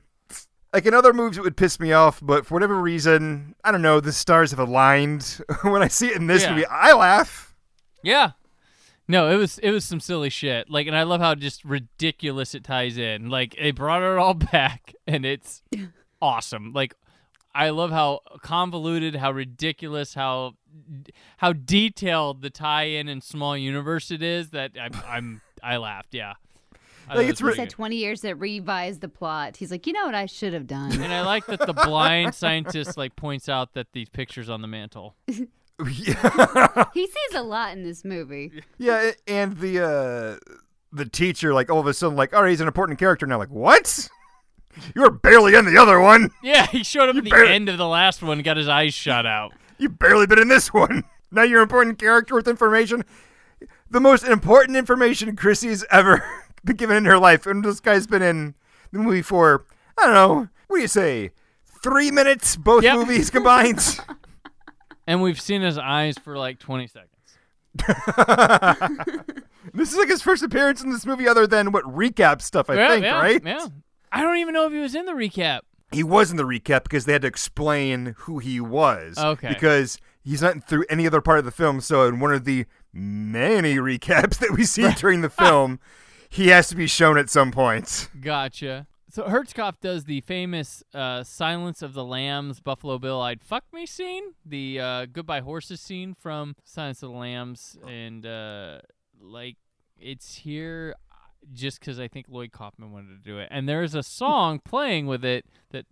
Like in other movies, it would piss me off, but for whatever reason, I don't know, the stars have aligned. when I see it in this Yeah. movie, I laugh. Yeah. No, it was it was some silly shit. Like, and I love how just ridiculous it ties in. Like, they brought it all back, and it's awesome. Like, I love how convoluted, how ridiculous, how how detailed the tie-in and small universe it is. That I'm, I'm I laughed. Yeah, I Like, it's was He said 20 years to revise the plot. He's like, you know what I should have done? And I like that the blind scientist like points out that these pictures on the mantle. Yeah. he sees a lot in this movie. Yeah, and the uh the teacher, like all of a sudden, like, all right, he's an important character now. Like, what? You were barely in the other one. Yeah, he showed up at the barely- end of the last one, got his eyes shot out. You barely been in this one. Now you're an important character with information. The most important information Chrissy's ever been given in her life, and this guy's been in the movie for I don't know. What do you say? Three minutes, both Yep. movies combined. And we've seen his eyes for like 20 seconds. this is like his first appearance in this movie, other than what recap stuff, I yeah, think, yeah, right? Yeah. I don't even know if he was in the recap. He was in the recap because they had to explain who he was. Okay. Because he's not through any other part of the film. So in one of the many recaps that we see during the film, he has to be shown at some point. Gotcha. So Hertzkopf does the famous uh, "Silence of the Lambs" Buffalo Bill "I'd fuck me" scene, the uh, "Goodbye Horses" scene from Silence of the Lambs, and uh, like it's here just because I think Lloyd Kaufman wanted to do it. And there's a song playing with it that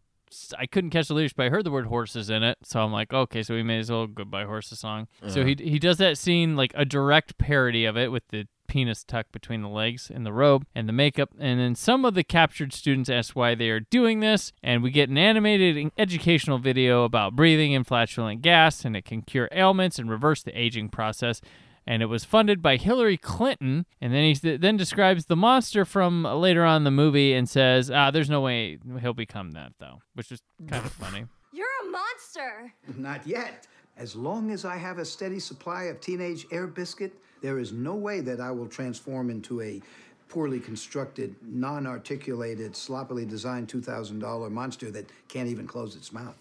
I couldn't catch the lyrics, but I heard the word horses in it, so I'm like, okay, so we may as well "Goodbye Horses" song. So he he does that scene like a direct parody of it with the penis tucked between the legs and the robe and the makeup. And then some of the captured students ask why they are doing this, and we get an animated educational video about breathing in flatulent gas, and it can cure ailments and reverse the aging process. And it was funded by Hillary Clinton. And then he then describes the monster from later on in the movie and says, "Ah, there's no way he'll become that though," which is kind of funny. You're a monster. Not yet. As long as I have a steady supply of teenage air biscuit, there is no way that I will transform into a poorly constructed, non articulated, sloppily designed $2,000 monster that can't even close its mouth.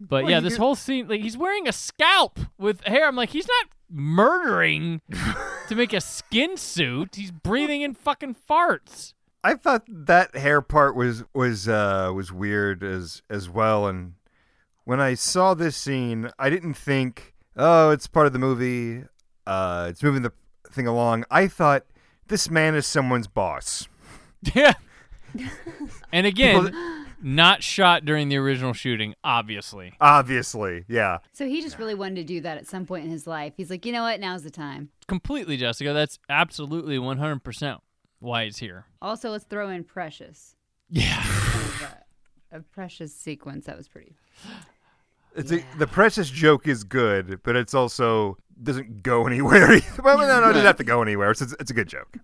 But yeah, this whole scene, like he's wearing a scalp with hair. I'm like, he's not murdering to make a skin suit. He's breathing in fucking farts. I thought that hair part was was uh, was weird as as well. And when I saw this scene, I didn't think, oh, it's part of the movie. Uh, it's moving the thing along. I thought this man is someone's boss. Yeah. and again, not shot during the original shooting, obviously. Obviously, yeah. So he just really wanted to do that at some point in his life. He's like, you know what? Now's the time. Completely, Jessica. That's absolutely 100% why it's here. Also, let's throw in Precious. Yeah. a Precious sequence that was pretty. It's a, the precious joke is good, but it's also doesn't go anywhere. either. well, no, no, it doesn't have to go anywhere. It's, it's a good joke.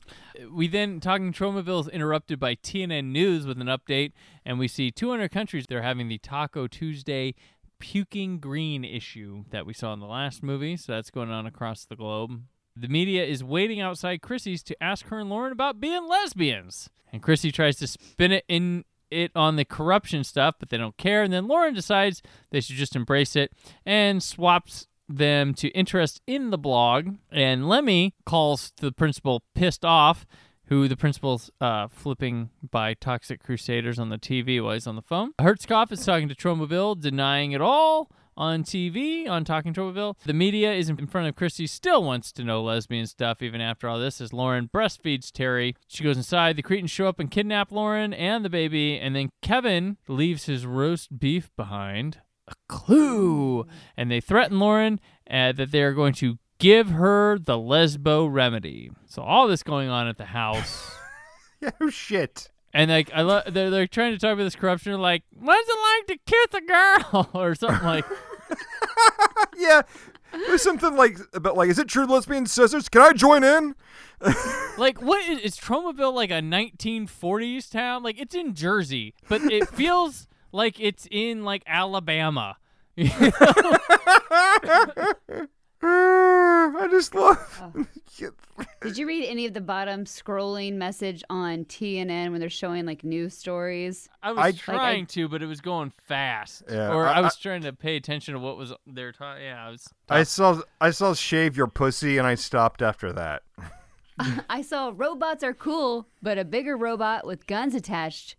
We then talking Tromaville is interrupted by TNN News with an update, and we see 200 countries they're having the Taco Tuesday puking green issue that we saw in the last movie. So that's going on across the globe. The media is waiting outside Chrissy's to ask her and Lauren about being lesbians, and Chrissy tries to spin it in it on the corruption stuff, but they don't care. And then Lauren decides they should just embrace it and swaps them to interest in the blog. And Lemmy calls the principal pissed off, who the principal's uh, flipping by Toxic Crusaders on the TV while he's on the phone. Hertzkopf is talking to Tromaville, denying it all on TV on Talking Tromaville. The media is in front of Chrissy, still wants to know lesbian stuff even after all this as Lauren breastfeeds Terry. She goes inside. The Cretins show up and kidnap Lauren and the baby, and then Kevin leaves his roast beef behind. A clue. And they threaten Lauren uh, that they are going to give her the lesbo remedy. So all this going on at the house. Oh shit. And like I love, they're they're trying to talk about this corruption. They're like, what's it like to kiss a girl or something like? Yeah, there's something like about like, is it true lesbian sisters? Can I join in? like what is, is Tromaville like a 1940s town? Like it's in Jersey, but it feels like it's in like Alabama. I just love. Did you read any of the bottom scrolling message on TNN when they're showing like news stories? I was I- trying to, but it was going fast. Yeah, or I- I, was trying to pay attention to what was they were talking. Yeah, I was. I saw I saw shave your pussy, and I stopped after that. I saw robots are cool, but a bigger robot with guns attached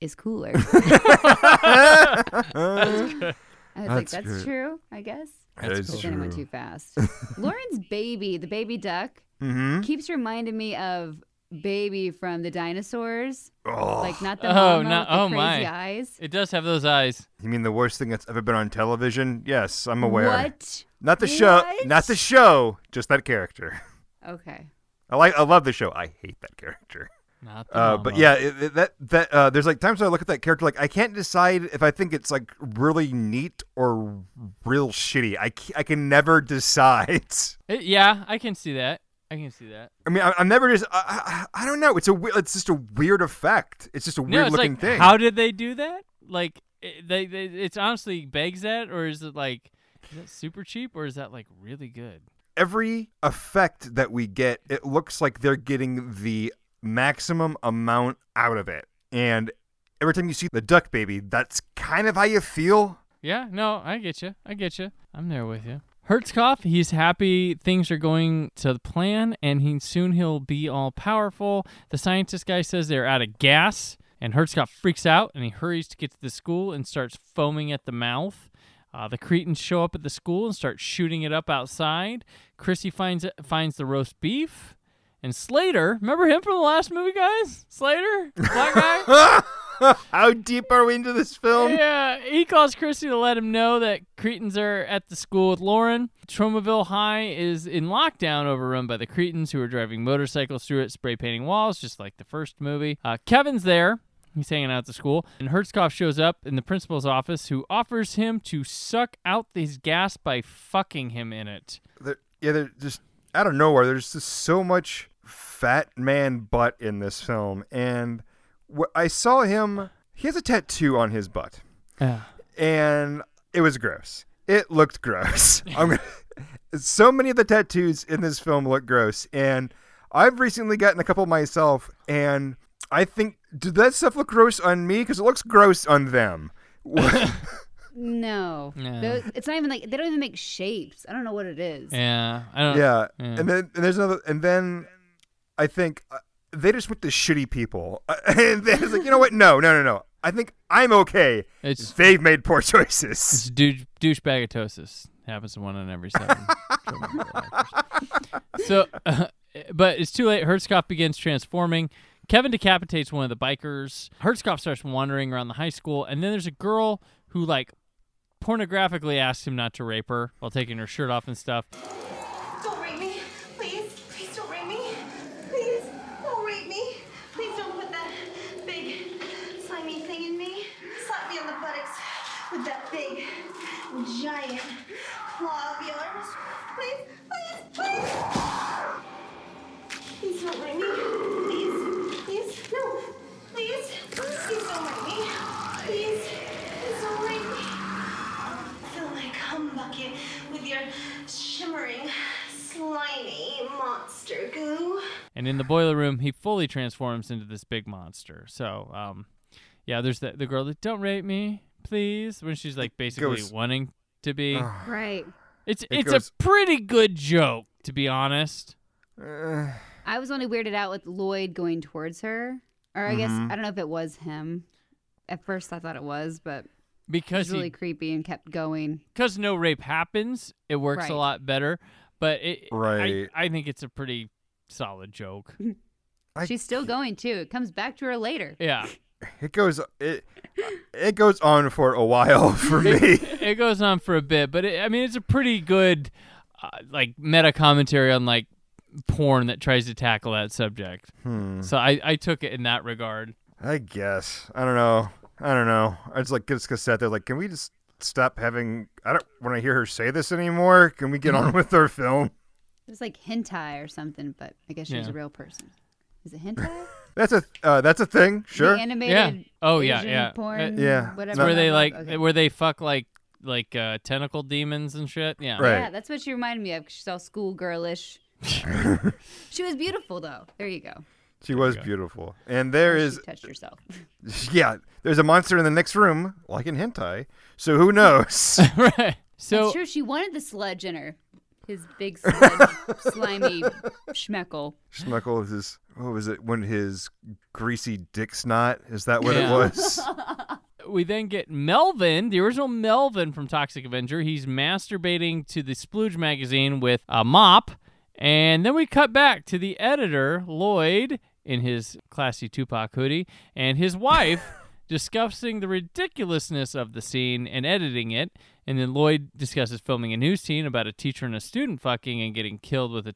is cooler. I was like, That's that's good. true, I guess. That is But then went true. too fast. Lauren's baby, the baby duck, Mm-hmm. keeps reminding me of baby from the dinosaurs. Oh, Like not the Oh, mama no- with the oh, crazy my. eyes. It does have those eyes. you mean the worst thing that's ever been on television? Yes, I'm aware. What? Not the show. Not the show. Just that character. Okay. I like. I love the show. I hate that character. Not the Uh, but yeah, it, it- that that uh, there's like times when I look at that character, like I can't decide if I think it's like really neat or real shitty. I, I can never decide. It- yeah, I can see that. I can see that. I mean, I, I'm never just. I, I, I don't know. It's a. It's just a weird effect. It's just a No, weird it's looking like, thing. how did they do that? Like, they, they, it's honestly begs that, or is it like, is that super cheap, or is that like really good? Every effect that we get, it looks like they're getting the maximum amount out of it. And every time you see the duck baby, that's kind of how you feel. Yeah, no, I get you. I get you. I'm there with you. Hertzkopf, he's happy things are going to the plan, and he soon he'll be all powerful. The scientist guy says they're out of gas, and Hertzkopf freaks out and he hurries to get to the school and starts foaming at the mouth. Uh, the Cretins show up at the school and start shooting it up outside. Chrissy finds finds the roast beef, and Slater, remember him from the last movie, guys? Slater, black guy. how deep are we into this film? Yeah, he calls Chrissy to let him know that Cretins are at the school with Lauren. Tromaville High is in lockdown, overrun by the Cretins who are driving motorcycles through it, spray painting walls, just like the first movie. Uh, Kevin's there. He's hanging out at the school. And Hertzkopf shows up in the principal's office, who offers him to suck out his gas by fucking him in it. There- yeah, they're just out of nowhere. There's just so much fat man butt in this film, and wh- I saw him. He has a tattoo on his butt, Yeah. and it was gross. It looked gross. I'm gonna, so many of the tattoos in this film look gross, and I've recently gotten a couple myself, and I think did that stuff look gross on me? Because it looks gross on them. No. No. Those- it's not even like they don't even make shapes. I don't know what it is. Yeah. I don't. yeah. yeah. and then and there's another, and then I think uh, they just went to shitty people, uh, and it's like, you know what? No, no, no, no. I think I'm okay. It's They've made poor It's choices. douche, douchebagatosis. Happens to one in every seven. So, uh, but it's too late. Hertzkopf begins transforming. Kevin decapitates one of the bikers. Hertzkopf starts wandering around the high school, and then there's a girl who like pornographically asks him not to rape her while taking her shirt off and stuff. Don't rape me. Please. Please don't rape me. Please. Don't rape me. Please don't put that big slimy thing in me. Slap me on the buttocks. with that big, giant claw of yours. Please, please, please. Please don't bring me. Please, please, no. Please, please don't bring me. Please, please don't bring me. Fill my cum bucket with your shimmering, slimy monster goo. And in the boiler room, he fully transforms into this big monster. So, um, yeah, there's the the girl that don't rape me, please, when she's like basically goes- wanting to be. Right. it's it it's goes- a pretty good joke, to be honest. Uh, I was only weirded out with Lloyd going towards her. Or I guess, Mm-hmm. I don't know if it was him. At first I thought it was, but it Because was really he, creepy and kept going. because no rape happens, it works a lot better. But it, Right. I, I think it's a pretty solid joke. I- She's still going too. It comes back to her later. yeah, it goes it it goes on for a while for me. it goes on for a bit, but it, I mean, it's a pretty good uh, like meta commentary on like porn that tries to tackle that subject. Hmm. So I, I took it in that regard. I guess. I don't know. I don't know. I just like just sat there like, can we just stop having? I don't want to hear her say this anymore. Can we get on with our film? It was like hentai or something, but I guess she was Yeah. a real person. Is it hentai? That's a uh, that's a thing. Sure. The animated Yeah. Oh, yeah, Asian yeah. porn, Uh, yeah. whatever. It's where that they was. like Okay. where they fuck like like uh, tentacle demons and shit. Yeah. Right. Yeah, that's what she reminded me of. 'cause She's all schoolgirlish. she was beautiful though. There you go. She was beautiful. And there She is touched herself. yeah, there's a monster in the next room, like in hentai. So who knows? right. So That's true. She wanted the sludge in her. His big sludge, slimy schmeckle. Schmeckle is his oh, what was it when his greasy dick snot? Is that what Yeah. it was? we then get Melvin, the original Melvin from Toxic Avenger. He's masturbating to the Splooge magazine with a mop. And then we cut back to the editor, Lloyd, in his classy Tupac hoodie, and his wife discussing the ridiculousness of the scene and editing it. And then Lloyd discusses filming a new scene about a teacher and a student fucking and getting killed with a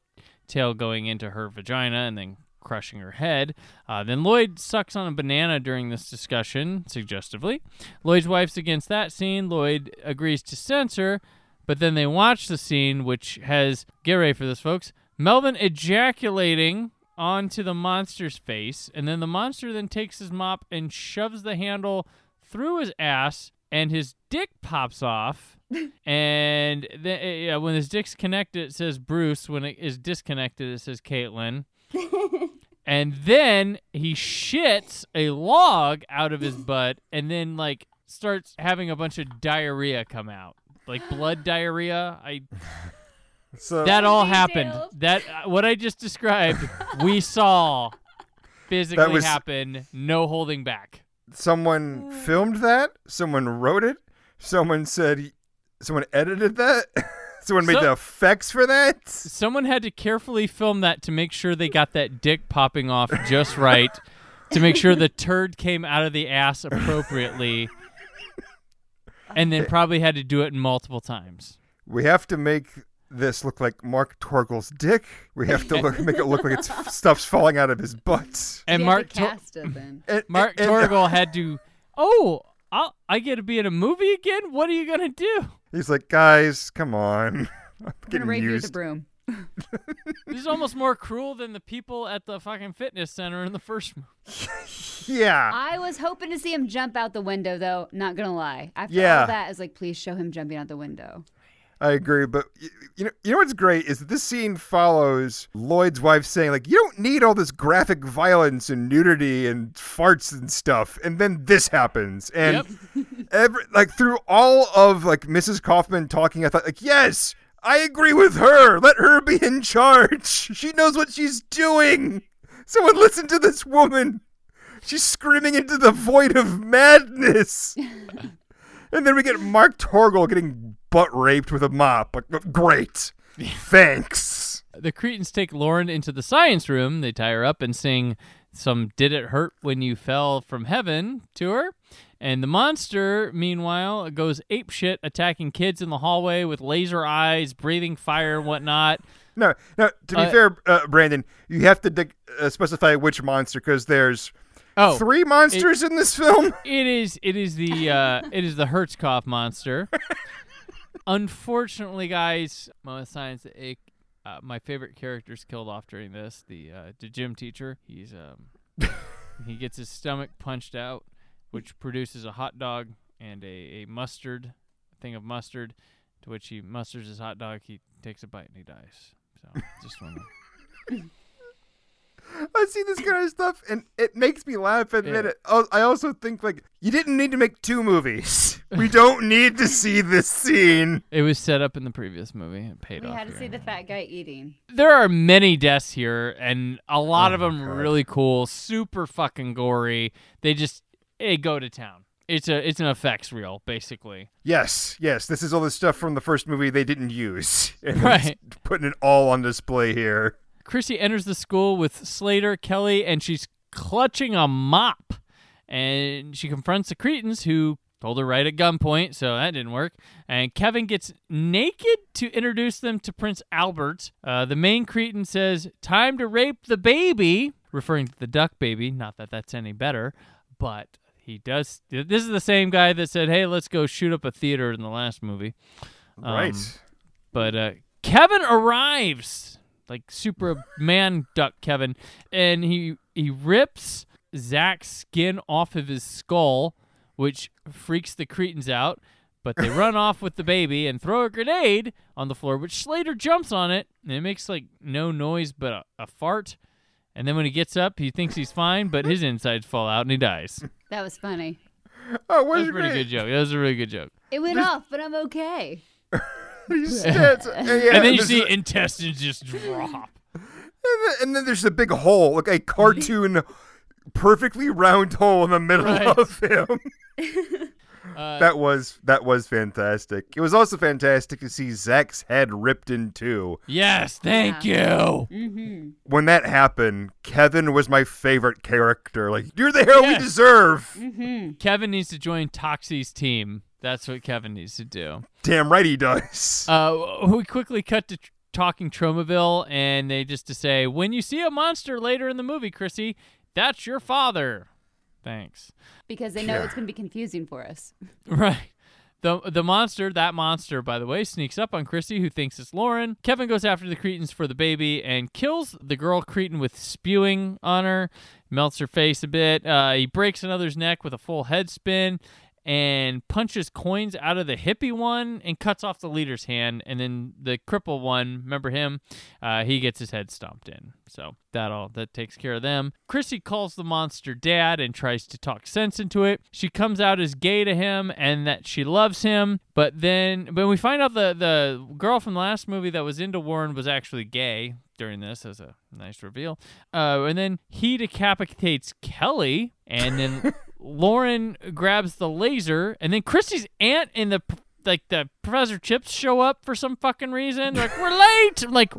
tail going into her vagina and then crushing her head. Uh, then Lloyd sucks on a banana during this discussion, suggestively. Lloyd's wife's against that scene. Lloyd agrees to censor, but then they watch the scene, which has, get ready for this, folks, Melvin ejaculating onto the monster's face, and then the monster then takes his mop and shoves the handle through his ass, and his dick pops off. and then, yeah, when his dick's connected, it says Bruce. When it is disconnected, it says Caitlin. and then he shits a log out of his butt, and then like starts having a bunch of diarrhea come out, like blood diarrhea. I So that all Details. happened. That uh, what I just described, we saw physically was- happen. No holding back. Someone mm. filmed that, someone wrote it, someone said someone edited that. Someone made So- the effects for that. Someone had to carefully film that to make sure they got that dick popping off just right, to make sure the turd came out of the ass appropriately, and then probably had to do it multiple times. We have to make this look like Mark Torgl's dick. We have to look, make it look like it's stuff's falling out of his butt. And You Mark have to Tor- cast it then. And, Mark and- Torgl had to. Oh, I'll, I get to be in a movie again. What are you gonna do? He's like, guys, come on. I'm I'm gonna getting rape you with the used. broom. This is almost more cruel than the people at the fucking fitness center in the first movie. Yeah. I was hoping to see him jump out the window, though. Not gonna lie. After Yeah. all that, I was like, please show him jumping out the window. I agree, but you know, you know what's great is that this scene follows Lloyd's wife saying like, "You don't need all this graphic violence and nudity and farts and stuff," and then this happens, and every like through all of like Mrs. Kaufman talking, I thought like, "Yes, I agree with her. Let her be in charge. She knows what she's doing. Someone listen to this woman. She's screaming into the void of madness." And then we get Mark Torgl getting butt raped with a mop. Great. Thanks. The Cretins take Lauren into the science room. They tie her up and sing some Did It Hurt When You Fell from Heaven to her. And the monster, meanwhile, goes apeshit, attacking kids in the hallway with laser eyes, breathing fire and whatnot. No, no. To be Uh, fair, uh, Brandon, you have to dig- uh, specify which monster because there's Oh, three monsters in this film. It is. It is the. Uh, it is the Hertzkopf monster. Unfortunately, guys, of. It, uh, my favorite character's killed off during this. The uh, the gym teacher. He's um. he gets his stomach punched out, which produces a hot dog and a, a mustard, thing of mustard, to which he musters his hot dog. He takes a bite and he dies. So just one. I see this kind of stuff, and it makes me laugh. And then Yeah. it, oh, I also think like you didn't need to make two movies. We don't need to see this scene. It was set up in the previous movie. It paid We off. had to here. see the fat guy eating. there are many deaths here, and a lot oh of Oh, them God. really cool, super fucking gory. They just they go to town. It's a it's an effects reel, basically. Yes, yes, this is all the stuff from the first movie they didn't use, and Right. putting it all on display here. Chrissy enters the school with Slater, Kelly, and she's clutching a mop. And she confronts the Cretins who told her right at gunpoint, so that didn't work. And Kevin gets naked to introduce them to Prince Albert. Uh, the main Cretin says, Time to rape the baby, referring to the duck baby. Not that that's any better, but he does. This is the same guy that said, Hey, let's go shoot up a theater in the last movie. Um, right. But uh, Kevin arrives like Superman duck Kevin, and he he rips Zach's skin off of his skull, which freaks the Cretins out. But they run off with the baby and throw a grenade on the floor, which Slater jumps on it, and it makes like no noise but a, a fart. And then when he gets up, he thinks he's fine, but his insides fall out and he dies. That was funny. Oh, That what was a pretty good joke. That was a really good joke. It went off, but I'm okay. yeah, and then you see a- intestines just drop. and then, and then there's a big hole, like a cartoon, perfectly round hole in the middle Right. of him. Uh, that was that was fantastic. It was also fantastic to see Zach's head ripped in two. Yes, thank you. Mm-hmm. When that happened, Kevin was my favorite character. Like, you're the hero we deserve. Mm-hmm. Kevin needs to join Toxie's team. That's what Kevin needs to do. Damn right he does. Uh, we quickly cut to tr- talking Tromaville, and they just to say, when you see a monster later in the movie, Chrissy, that's your father. Thanks. Because they know it's going to be confusing for us. Right. The, the monster, that monster, by the way, sneaks up on Chrissy, who thinks it's Lauren. Kevin goes after the Cretins for the baby and kills the girl Cretin with spewing on her, melts her face a bit. Uh, he breaks another's neck with a full head spin and punches coins out of the hippie one and cuts off the leader's hand. And then the cripple one, remember him? Uh, he gets his head stomped in. So that all that takes care of them. Chrissy calls the monster dad and tries to talk sense into it. She comes out as gay to him and that she loves him. But then when we find out the the girl from the last movie that was into Warren was actually gay during this as a nice reveal. Uh, and then he decapitates Kelly and then Lauren grabs the laser and then Chrissy's aunt and the like the Professor Chips show up for some fucking reason. They're like, we're late. I'm like,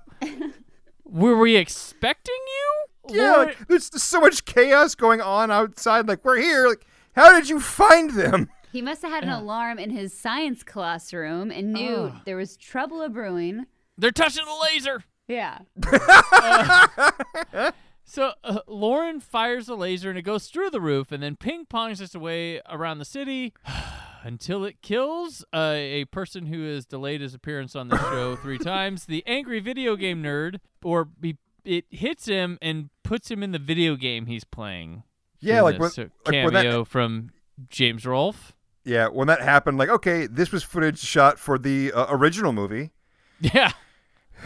were we expecting you? yeah, Lauren- like, there's so much chaos going on outside. Like, we're here. Like, how did you find them? He must have had an alarm in his science classroom and knew Ugh. there was trouble a brewing. they're touching the laser. Yeah. So uh, Lauren fires the laser and it goes through the roof and then ping pongs its way around the city until it kills uh, a person who has delayed his appearance on the show three times. The angry video game nerd, or he, it hits him and puts him in the video game he's playing. Yeah, like when, this, uh, like when that cameo from James Rolfe. Yeah, when that happened, like, okay, this was footage shot for the uh, original movie. Yeah.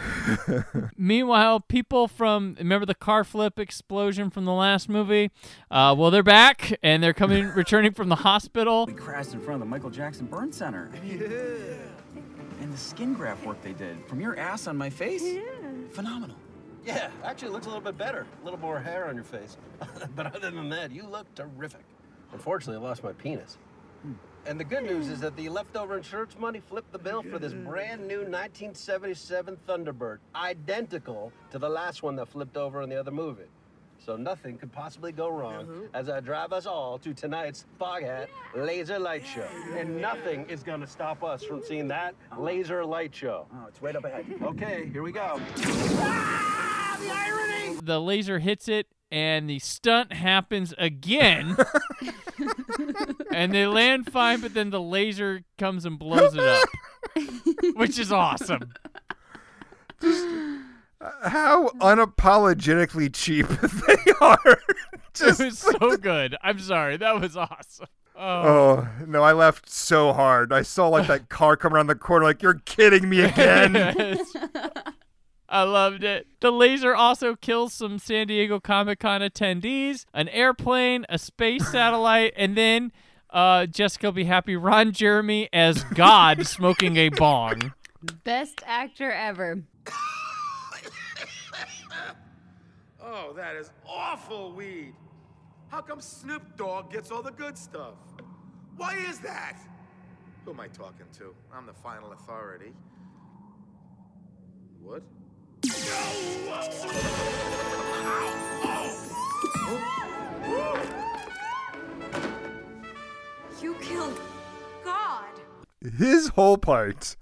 Meanwhile, people from remember the car flip explosion from the last movie? Uh, well, they're back and they're coming, returning from the hospital. We crashed in front of the Michael Jackson Burn Center. And the skin graft work they did from your ass on my face. Yeah. Phenomenal. Yeah, actually, it looks a little bit better. A little more hair on your face. but other than that, you look terrific. Unfortunately, I lost my penis. And the good news is that the leftover insurance money flipped the bill for this brand new 1977 Thunderbird, identical to the last one that flipped over in the other movie. So nothing could possibly go wrong uh-huh. as I drive us all to tonight's Foghat Laser Light Show. And nothing is going to stop us from seeing that laser light show. Oh, it's right up ahead. Okay, here we go. Ah, the irony. The laser hits it and the stunt happens again. and they land fine, but then the laser comes and blows it up, which is awesome. Uh, how unapologetically cheap they are. Just it was so good. I'm sorry. That was awesome. Oh, Oh no, I laughed so hard. I saw like that car come around the corner, like you're kidding me again. Yes. I loved it. The laser also kills some San Diego Comic Con attendees, an airplane, a space satellite, and then uh, Jessica will be happy. Ron Jeremy as God smoking a bong. Best actor ever. Oh, that is awful weed. How come Snoop Dogg gets all the good stuff? Why is that? Who am I talking to? I'm the final authority. What? You killed God. His whole part,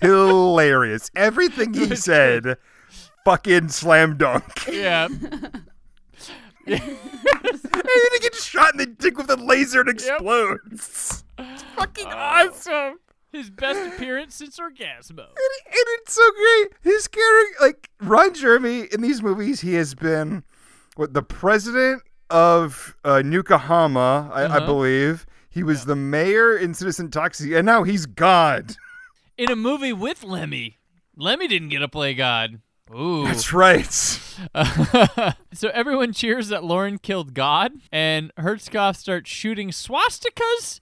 hilarious. Everything he said, fucking slam dunk. Yeah. and then he gets shot in the dick with a laser and explodes. It's fucking awesome. His best appearance since Orgazmo. And, and it's so great. His character, like Ron Jeremy in these movies, he has been what the president of uh, Nukahama, I, I Uh-huh. believe. He was the mayor in Citizen Toxie, and now he's God. In a movie with Lemmy. Lemmy didn't get to play God. Ooh. That's right. so everyone cheers that Lauren killed God, and Hertzkopf starts shooting swastikas,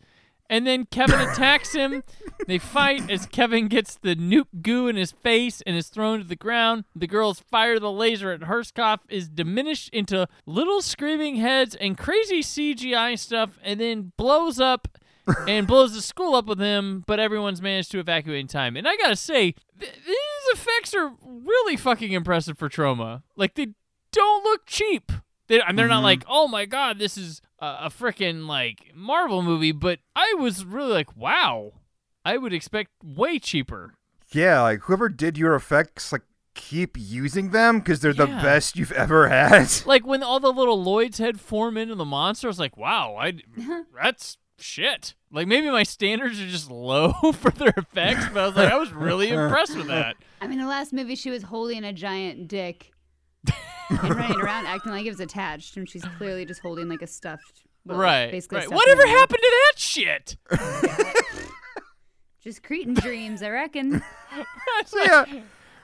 and then Kevin attacks him. They fight as Kevin gets the nuke goo in his face and is thrown to the ground. The girls fire the laser at Hertzkopf, is diminished into little screaming heads and crazy CGI stuff, and then blows up and blows the school up with him, but everyone's managed to evacuate in time. And I gotta say, th- these effects are really fucking impressive for Troma. Like they don't look cheap. They, and they're not Mhm. like, oh my god, this is a, a freaking like Marvel movie. But I was really like, wow, I would expect way cheaper. Yeah, like whoever did your effects, like keep using them because they're the best you've ever had. Like when all the little Lloyd's head form into the monster, I was like, wow, I that's shit. Like maybe my standards are just low for their effects, but I was like, I was really impressed with that. I mean, the last movie she was holding a giant dick and running around acting like it was attached, and she's clearly just holding like a stuffed. well, right. Basically, right. stuffed Whatever animal. happened to that shit? Just Cretin dreams, I reckon. So yeah,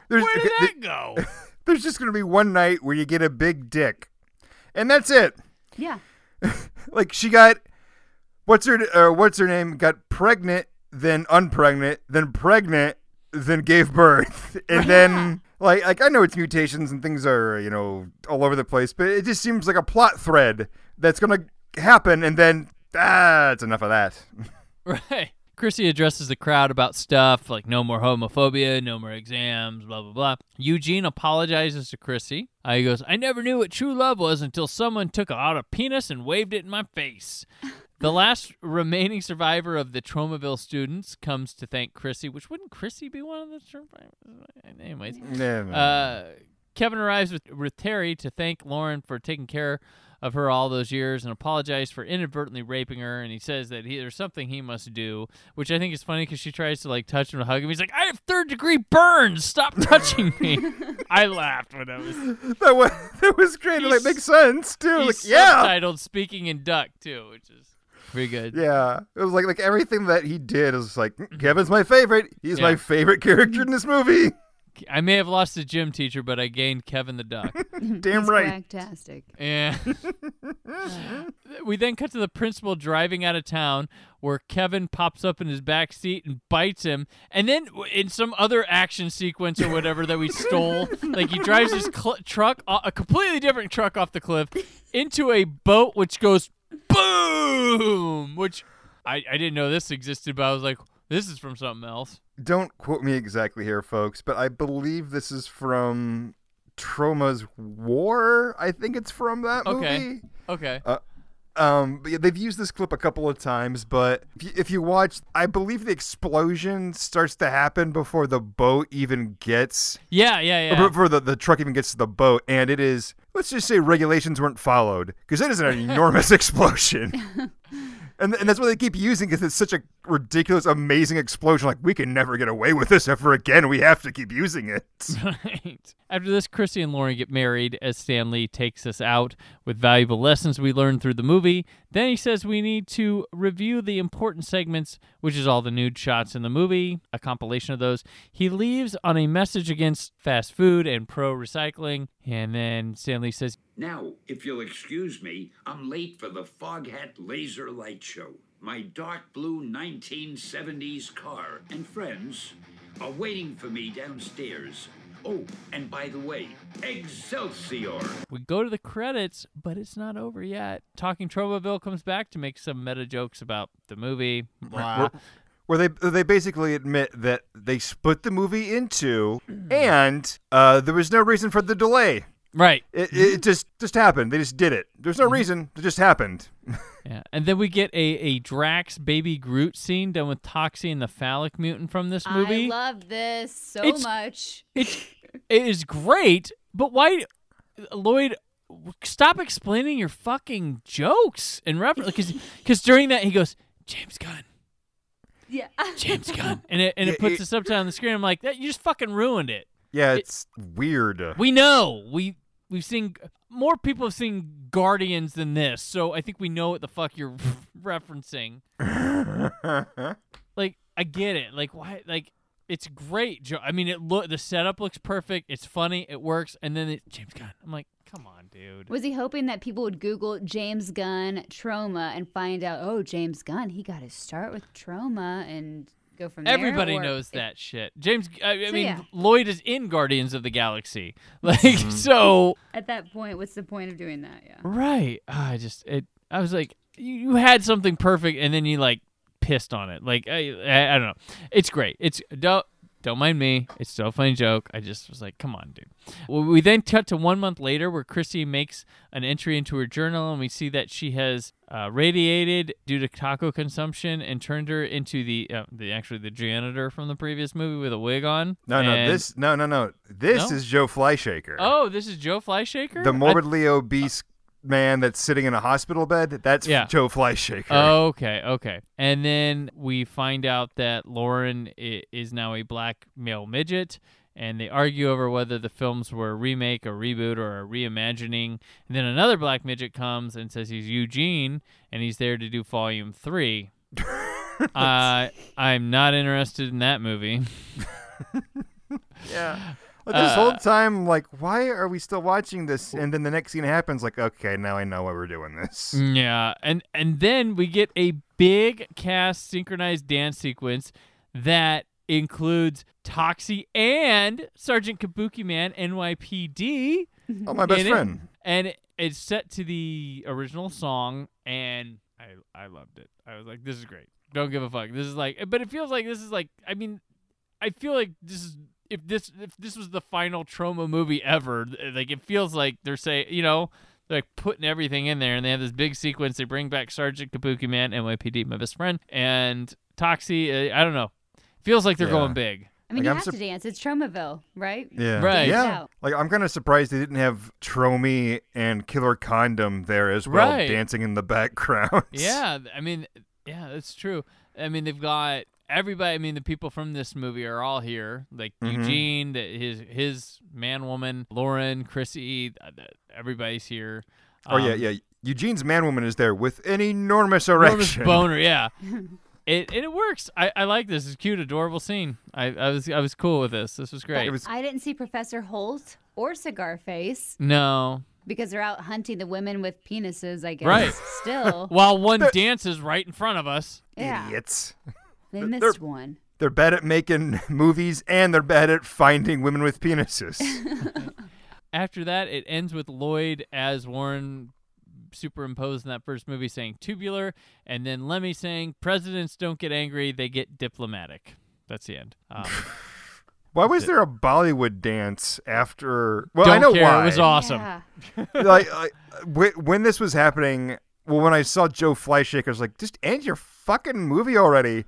there's, Where did th- that go? there's just gonna be one night where you get a big dick, and that's it. Yeah. Like she got what's her uh, what's her name got pregnant, then unpregnant, then pregnant, then gave birth, and then like like I know it's mutations and things are you know all over the place, but it just seems like a plot thread that's gonna happen, and then ah, it's enough of that. Right. Chrissy addresses the crowd about stuff like no more homophobia, no more exams, blah, blah, blah. Eugene apologizes to Chrissy. Uh, he goes, I never knew what true love was until someone took out a penis and waved it in my face. The last remaining survivor of the Tromaville students comes to thank Chrissy, which wouldn't Chrissy be one of the survivors? Anyways. Uh, Kevin arrives with, with Terry to thank Lauren for taking care of her all those years and apologize for inadvertently raping her. And he says that he, there's something he must do, which I think is funny because she tries to like touch him and hug him. He's like, "I have third degree burns. Stop touching me." I laughed when that was. that was that was great. It like makes sense too. Like He's yeah, subtitled "Speaking in Duck" too, which is pretty good. Yeah, it was like like everything that he did is like mm-hmm. Kevin's my favorite. He's my favorite character in this movie. I may have lost the gym teacher, but I gained Kevin the Duck. Damn He's right. Fantastic. Yeah. we then cut to the principal driving out of town where Kevin pops up in his back seat and bites him. And then in some other action sequence or whatever that we stole, like he drives his cl- truck, a completely different truck off the cliff, into a boat which goes boom, which I, I didn't know this existed, but I was like, this is from something else. Don't quote me exactly here, folks, but I believe this is from Troma's War. I think it's from that Okay. movie. Okay. Uh, um, but yeah, they've used this clip a couple of times, but if you, if you watch, I believe the explosion starts to happen before the boat even gets Yeah, yeah, yeah. before the, the truck even gets to the boat, and it is let's just say regulations weren't followed because it is an enormous explosion. And, and that's what they keep using because it's such a ridiculous, amazing explosion. Like, we can never get away with this ever again. We have to keep using it. Right. After this, Chrissy and Lauren get married as Stanley takes us out with valuable lessons we learned through the movie. Then he says we need to review the important segments, which is all the nude shots in the movie, a compilation of those. He leaves on a message against fast food and pro recycling. And then Stanley says, Now, if you'll excuse me, I'm late for the Foghat Laser Light Show. My dark blue 1970s car and friends are waiting for me downstairs. Oh, and by the way, Excelsior! We go to the credits, but it's not over yet. Talking Tromaville comes back to make some meta jokes about the movie. Blah. Where, where they they basically admit that they split the movie in two, and uh, there was no reason for the delay. Right. It, it mm-hmm. just just happened. They just did it. There's no mm-hmm. reason. It just happened. Yeah, and then we get a, a Drax baby Groot scene done with Toxie and the phallic mutant from this movie. I love this so It's- much. It's it is great, but why, Lloyd? Stop explaining your fucking jokes and reference because because during that he goes James Gunn, Yeah. James Gunn, and it and it Yeah, puts it- the subtitle on the screen. I'm like, that you just fucking ruined it. Yeah, It- it's weird. We know we we've seen more people have seen Guardians than this, so I think we know what the fuck you're referencing. like I get it. Like why? Like it's great. I mean, it look the setup looks perfect. It's funny. It works. And then it, James Gunn. I'm like, come on, dude. Was he hoping that people would Google James Gunn Troma and find out, oh, James Gunn, he got his start with Troma and go from? Everybody or knows if- that shit. James. I, I So, mean, yeah. Lloyd is in Guardians of the Galaxy. Like Mm-hmm. so. At that point, what's the point of doing that? Yeah. Right. Ah, I just it. I was like, you, you had something perfect, and then you like pissed on it. Like I, I, I don't know. It's great. It's don't don't mind me. It's still a funny joke. I just was like, come on, dude. Well, we then cut to one month later, where Chrissy makes an entry into her journal, and we see that she has uh, radiated due to taco consumption and turned her into the uh, the actually the janitor from the previous movie with a wig on. No, no, this no, no, no. This No? is Joe Fleishaker. Oh, this is Joe Fleishaker. the I- morbidly obese man that's sitting in a hospital bed. That's Yeah. Joe Fleishaker. Okay, okay. And then we find out that Lauren is now a black male midget, and they argue over whether the films were a remake, a reboot, or a reimagining. And then another black midget comes and says he's Eugene, and he's there to do Volume Three. uh, I'm not interested in that movie. yeah. But this whole Uh, time, like, why are we still watching this? And then the next scene happens, like, okay, now I know why we're doing this. Yeah, and and then we get a big cast synchronized dance sequence that includes Toxie and Sergeant Kabuki Man NYPD. Oh, my best in it. friend. And it, it's set to the original song, and I I loved it. I was like, this is great. Don't give a fuck. This is like, but it feels like this is like. I mean, I feel like this is if this if this was the final Troma movie ever. Like it feels like they're saying, you know, they're like putting everything in there, and they have this big sequence. They bring back Sergeant Kabuki Man, NYPD, my best friend, and Toxie. Uh, I don't know. Feels like they're Yeah. going big. I mean, Like, you I'm have sup- to dance. It's Tromaville, right? Yeah. Right. Yeah. Yeah. Like I'm kind of surprised they didn't have Tromy and Killer Condom there as well, Right. dancing in the background. Yeah, I mean, yeah, that's true. I mean, they've got everybody. I mean, the people from this movie are all here. Like Mhm. Eugene, the, his his man, woman, Lauren, Chrissy, th- th- everybody's here. Oh yeah, Um, yeah. Eugene's man woman is there with an enormous enormous erection. boner. Yeah, it and it works. I, I like this. It's a cute, adorable scene. I, I was I was cool with this. This was great. I didn't see Professor Holt or Cigar Face no, because they're out hunting the women with penises, I guess. right. Still. while one dances right in front of us. yeah. Idiots. They They're- missed one. They're bad at making movies and they're bad at finding women with penises. After that, it ends with Lloyd as Warren superimposed in that first movie saying tubular, and then Lemmy saying presidents don't get angry, they get diplomatic. That's the end. Um, why was there a Bollywood dance after? Well, don't I know care. why. It was awesome. Yeah. like, like when this was happening, well, when I saw Joe Fleishaker, I was like, just end your fucking movie already.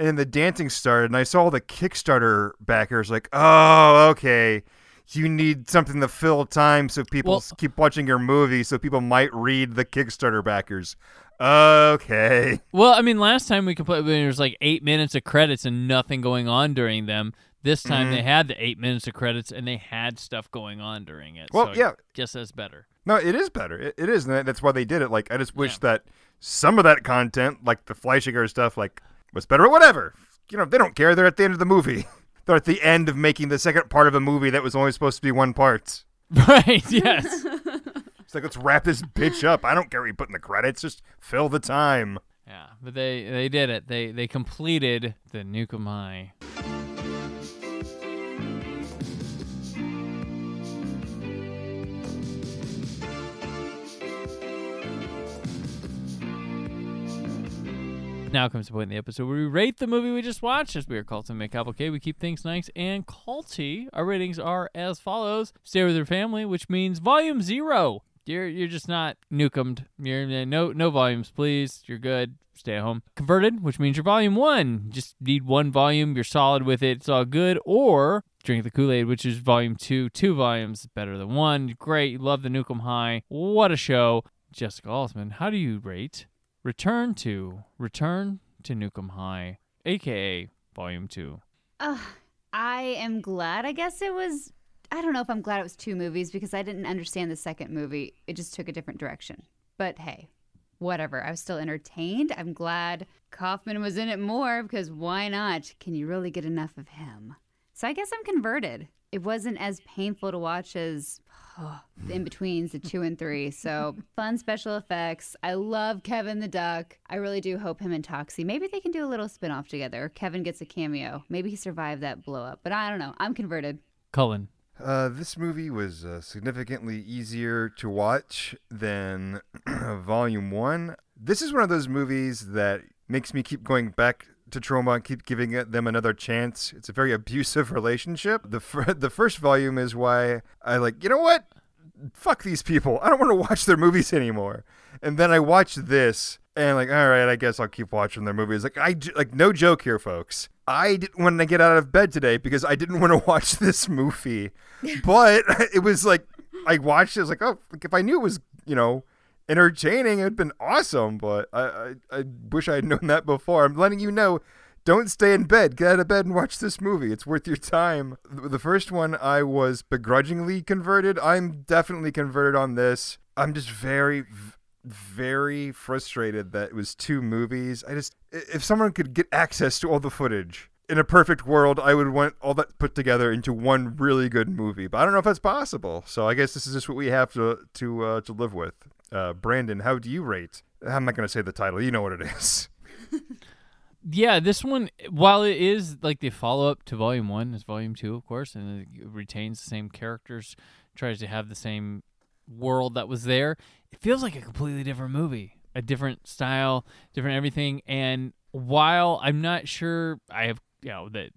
And then the dancing started, and I saw all the Kickstarter backers like, oh, okay. you need something to fill time so people Well- keep watching your movie so people might read the Kickstarter backers. Okay. Well, I mean, last time we completed, there was like eight minutes of credits and nothing going on during them. This time Mhm. they had the eight minutes of credits and they had stuff going on during it. Well, so I yeah. guess that's better. No, it is better. It, it is, and that's why they did it. Like, I just wish that some of that content, like the Fleishaker stuff, like was better. Or whatever. You know, they don't care. They're at the end of the movie. They're at the end of making the second part of a movie that was only supposed to be one part. Right? Yes. It's like let's wrap this bitch up. I don't care what you put in the credits. Just fill the time. yeah, but they they did it. They they completed the Nuke 'Em High. Now comes the point in the episode where we rate the movie we just watched. As we are Cult Cinema Cavalcade, we keep things nice and culty. Our ratings are as follows: Stay with your family, which means volume zero. You're you're just not nukemed. You're no no volumes, please. You're good. Stay at home. Converted, which means you're volume one. Just need one volume. You're solid with it. It's all good. Or drink the Kool Aid, which is volume two. Two volumes better than one. Great. Love the Nuke 'Em High. What a show. Jessica Alsman, how do you rate Return to Return to Nuke 'Em High, aka Volume Two? Ugh, I am glad. I guess it was. I don't know if I'm glad it was two movies because I didn't understand the second movie. It just took a different direction. But hey, whatever. I was still entertained. I'm glad Kaufman was in it more because why not? Can you really get enough of him? So I guess I'm converted. It wasn't as painful to watch as the in betweens, the two and three. So fun special effects. I love Kevin the Duck. I really do hope him and Toxie. Maybe they can do a little spin off together. Kevin gets a cameo. Maybe he survived that blow up. But I don't know. I'm converted. Cullen. Uh, this movie was uh, significantly easier to watch than Volume 1. This is one of those movies that makes me keep going back to Troma and keep giving them another chance. It's a very abusive relationship. The, the first volume is why I like, you know what? Fuck these people. I don't want to watch their movies anymore. And then I watched this and like, all right, I guess I'll keep watching their movies. Like I j- like no joke here, folks. I didn't want to get out of bed today because I didn't want to watch this movie. But it was like I watched it. I was like, oh, like, if I knew it was, you know, entertaining, it'd been awesome. But I, I, I wish I had known that before. I'm letting you know. Don't stay in bed. Get out of bed and watch this movie. It's worth your time. The first one, I was begrudgingly converted. I'm definitely converted on this. I'm just very, very frustrated that it was two movies. I just, if someone could get access to all the footage in a perfect world, I would want all that put together into one really good movie. But I don't know if that's possible. So I guess this is just what we have to to uh, to live with. Uh, Brandon, how do you rate? I'm not going to say the title. You know what it is. Yeah, this one, while it is like the follow up to Volume One, is Volume Two, of course, and it retains the same characters, tries to have the same world that was there. It feels like a completely different movie, a different style, different everything. And while I'm not sure, I have you know that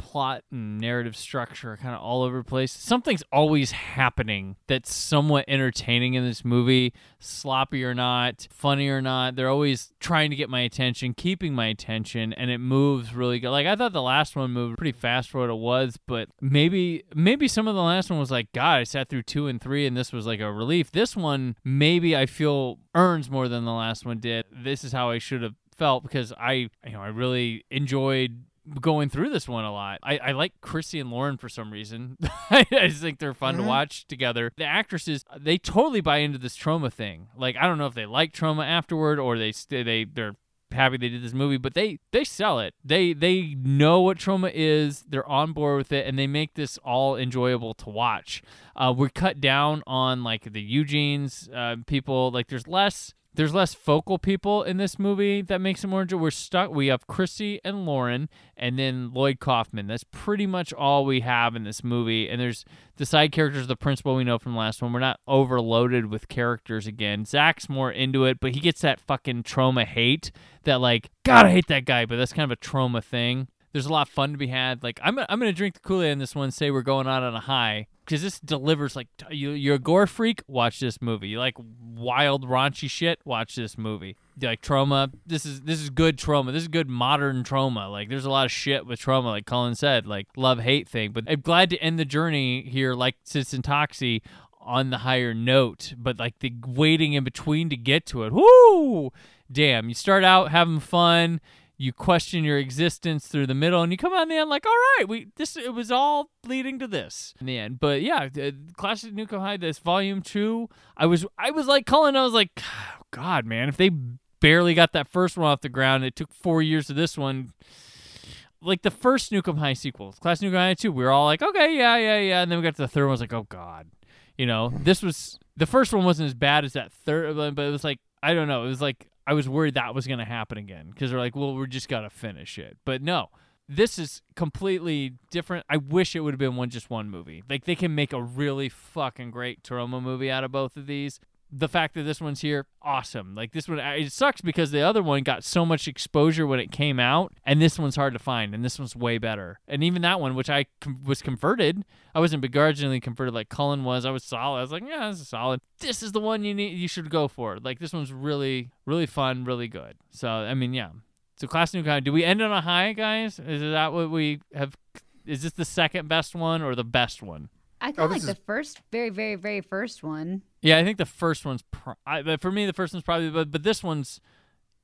plot and narrative structure kind of all over the place. Something's always happening that's somewhat entertaining in this movie, sloppy or not, funny or not. They're always trying to get my attention, keeping my attention, and it moves really good. Like I thought the last one moved pretty fast for what it was, but maybe maybe some of the last one was like, God, I sat through two and three, and this was like a relief. This one, maybe I feel earns more than the last one did. This is how I should have felt because I, you know, I really enjoyed going through this one a lot. I, I like Chrissy and Lauren for some reason. I just think they're fun to Mhm. watch together. The actresses, they totally buy into this Troma thing. Like I don't know if they like Troma afterward or they st- they they're happy they did this movie, but they they sell it. They they know what Troma is. They're on board with it, and they make this all enjoyable to watch. Uh, we're cut down on like the Eugenes uh, people. Like there's less there's less focal people in this movie that makes it more enjoyable. We're stuck. We have Chrissy and Lauren, and then Lloyd Kaufman. That's pretty much all we have in this movie. And there's the side characters, the principal we know from the last one. We're not overloaded with characters again. Zach's more into it, but he gets that fucking Troma hate that like, God, I hate that guy, but that's kind of a Troma thing. There's a lot of fun to be had. Like I'm, I'm gonna drink the Kool Aid in this one. Say we're going out on a high because this delivers. Like you, you're a gore freak. Watch this movie. You like wild raunchy shit. Watch this movie. You like Troma. This is this is good Troma. This is good modern Troma. Like there's a lot of shit with Troma. Like Colin said, like love hate thing. But I'm glad to end the journey here, like Citizen Toxie, on the higher note. But like the waiting in between to get to it. Whoo! Damn. You start out having fun you question your existence through the middle and you come out in the end like all right we this it was all leading to this in the end but yeah uh, of nuke high this volume two i was i was like Colin i was like "Oh, god man if they barely got that first one off the ground it took four years to this one like the first Nuke 'Em High sequel, Class Nuke 'Em High 2, we were all like, okay, yeah, yeah, yeah. And then we got to the third one, I was like, oh, God. You know, this was, the first one wasn't as bad as that third, one, but it was like, I don't know. It was like, I was worried that was going to happen again because they're like, well, we're just got to finish it. But no, this is completely different. I wish it would have been one just one movie. Like they can make a really fucking great Troma movie out of both of these. The fact that this one's here, awesome. Like this one, it sucks because the other one got so much exposure when it came out, and this one's hard to find, and this one's way better. And even that one, which I com- was converted, I wasn't begrudgingly converted like Cullen was. I was solid. I was like, yeah, this is solid. This is the one you need. You should go for. Like this one's really, really fun, really good. So I mean, yeah. So class new guy. Do we end on a high, guys? Is that what we have? Is this the second best one or the best one? I Oh, kind of like the first, very, very, very first one. Yeah, I think the first one's pro- I, but for me. The first one's probably, but but this one's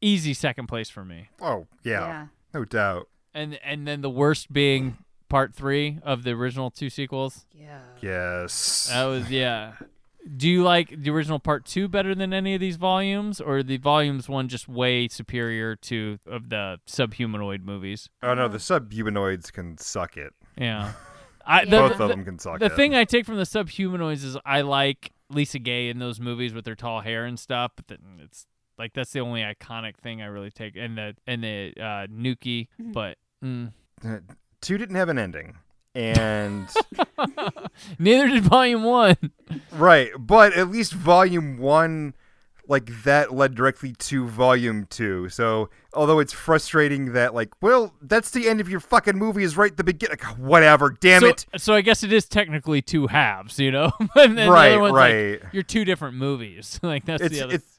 easy second place for me. Oh yeah, Yeah. no doubt. And and then the worst being part three of the original two sequels. Yeah. Yes. That was yeah. Do you like the original part two better than any of these volumes, or the volumes one just way superior to of the subhumanoid movies? Oh no, the subhumanoids can suck it. Yeah. I, the, Both the- of them can suck it. The it. thing I take from the subhumanoids is I like Lisa Gaye in those movies with her tall hair and stuff, but then it's like that's the only iconic thing I really take. And the and the uh, Nuki, but mm. Uh, Two didn't have an ending, and neither did Volume One. right, but at least Volume One, like that, led directly to Volume Two. So although it's frustrating that, like, well, that's the end of your fucking movie is right at the beginning. Like, whatever, damn so, it. So I guess it is technically two halves, you know. and then Right, the other one's right. Like, you're two different movies. like that's it's the other. it's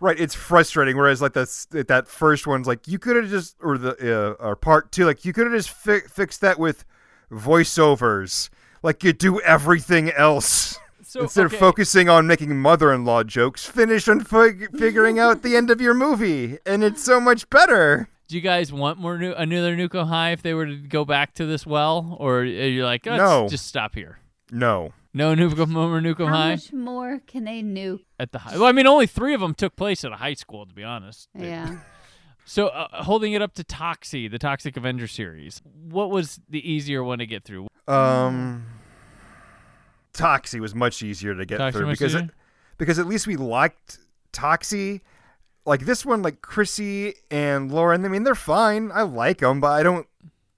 right. It's frustrating. Whereas like that's that first one's like you could have just or the uh, or part two like you could have just fi- fixed that with voiceovers like you do everything else. So, Instead okay. of focusing on making mother-in-law jokes, finish on fig- figuring out the end of your movie, and it's so much better. Do you guys want more new, another Nuko High if they were to go back to this well, or are you like, oh, No. just stop here? No. No Nuko more Nuko How High much more can they nuke? at the high. Well, I mean, only three of them took place at a high school, to be honest. Yeah. So, uh, holding it up to Toxie, the Toxic Avenger series, what was the easier one to get through? Um, Toxie was much easier to get Toxie through because it, because at least we liked Toxie. Like this one, like Chrissy and Lauren. I mean, they're fine. I like them, but I don't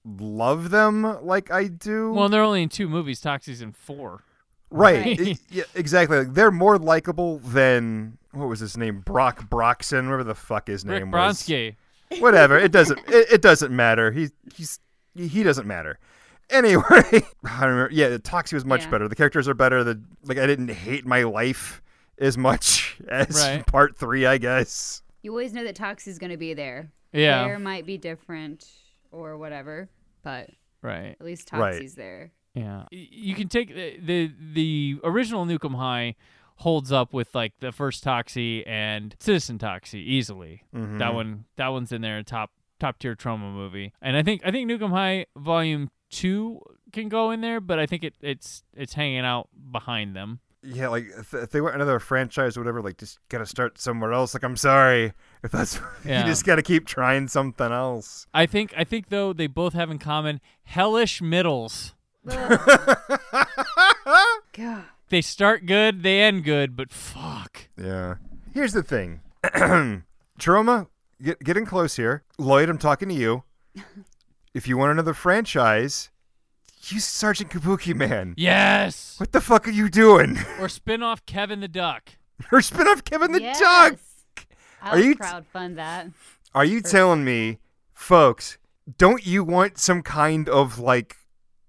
love them like I do. Well, they're only in two movies. Toxie's in four. right? Right. I- yeah, exactly. Like, they're more likable than what was his name? Brock Broxson, whatever the fuck his Rick name was. Bronsky. Whatever. It doesn't. It, it doesn't matter. He he's he doesn't matter. Anyway, I don't remember. Yeah, Toxie was much Yeah. better. The characters are better. The like I didn't hate my life as much as Right. part three, I guess. You always know that Toxie's going to be there. Yeah. Hair might be different or whatever, but Right. at least Right. There. Yeah, you can take the the, the original Nuke 'Em High holds up with like the first Toxie and Citizen Toxie easily. Mhm. That one that one's in there, top top tier Troma movie. And I think I think Nuke 'Em High Volume Two can go in there, but I think it it's it's hanging out behind them. Yeah, like if, if they want another franchise or whatever, like just gotta start somewhere else. Like I'm sorry if that's Yeah. you just gotta keep trying something else. I think I think though they both have in common hellish middles. God. They start good, they end good, but fuck. Yeah. Here's the thing. Troma, get, getting close here. Lloyd, I'm talking to you. If you want another franchise, use Sergeant Kabuki Man. Yes. What the fuck are you doing? Or spin off Kevin the Duck. or spin off Kevin the yes. Duck. I Are would you t- crowdfund that. Are you telling me, folks, don't you want some kind of like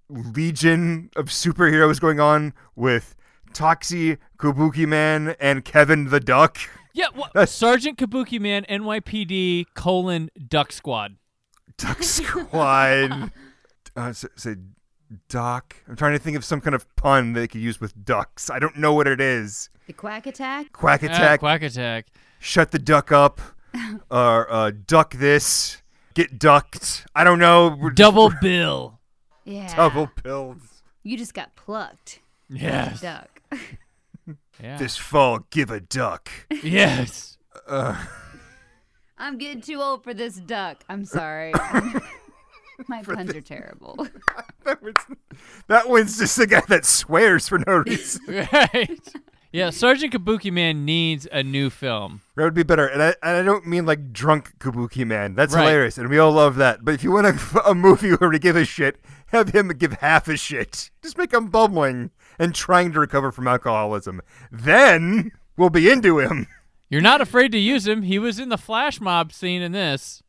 legion of superheroes going on with Toxie, Kabuki Man, and Kevin the Duck? Yeah, what? Sergeant Kabuki Man, NYPD colon Duck Squad. Duck Squad. uh, say, say Doc. I'm trying to think of some kind of pun they could use with ducks. I don't know what it is. The quack attack. Quack attack. quack attack. Shut the duck up. or uh, duck this. Get ducked. I don't know. We're Double we're- bill. Yeah. Double pills. You just got plucked. Yes. Duck. Yeah. This fall, give a duck. Yes. Uh, I'm getting too old for this duck. I'm sorry. My puns are terrible. that one's just the guy that swears for no reason. right. Yeah, Sergeant Kabuki Man needs a new film. That would be better. And I, and I don't mean like drunk Kabuki Man. That's Right. hilarious. And we all love that. But if you want a, a movie where we give a shit, have him give half a shit. Just make him bubbling and trying to recover from alcoholism. Then we'll be into him. You're not afraid to use him. He was in the flash mob scene in this.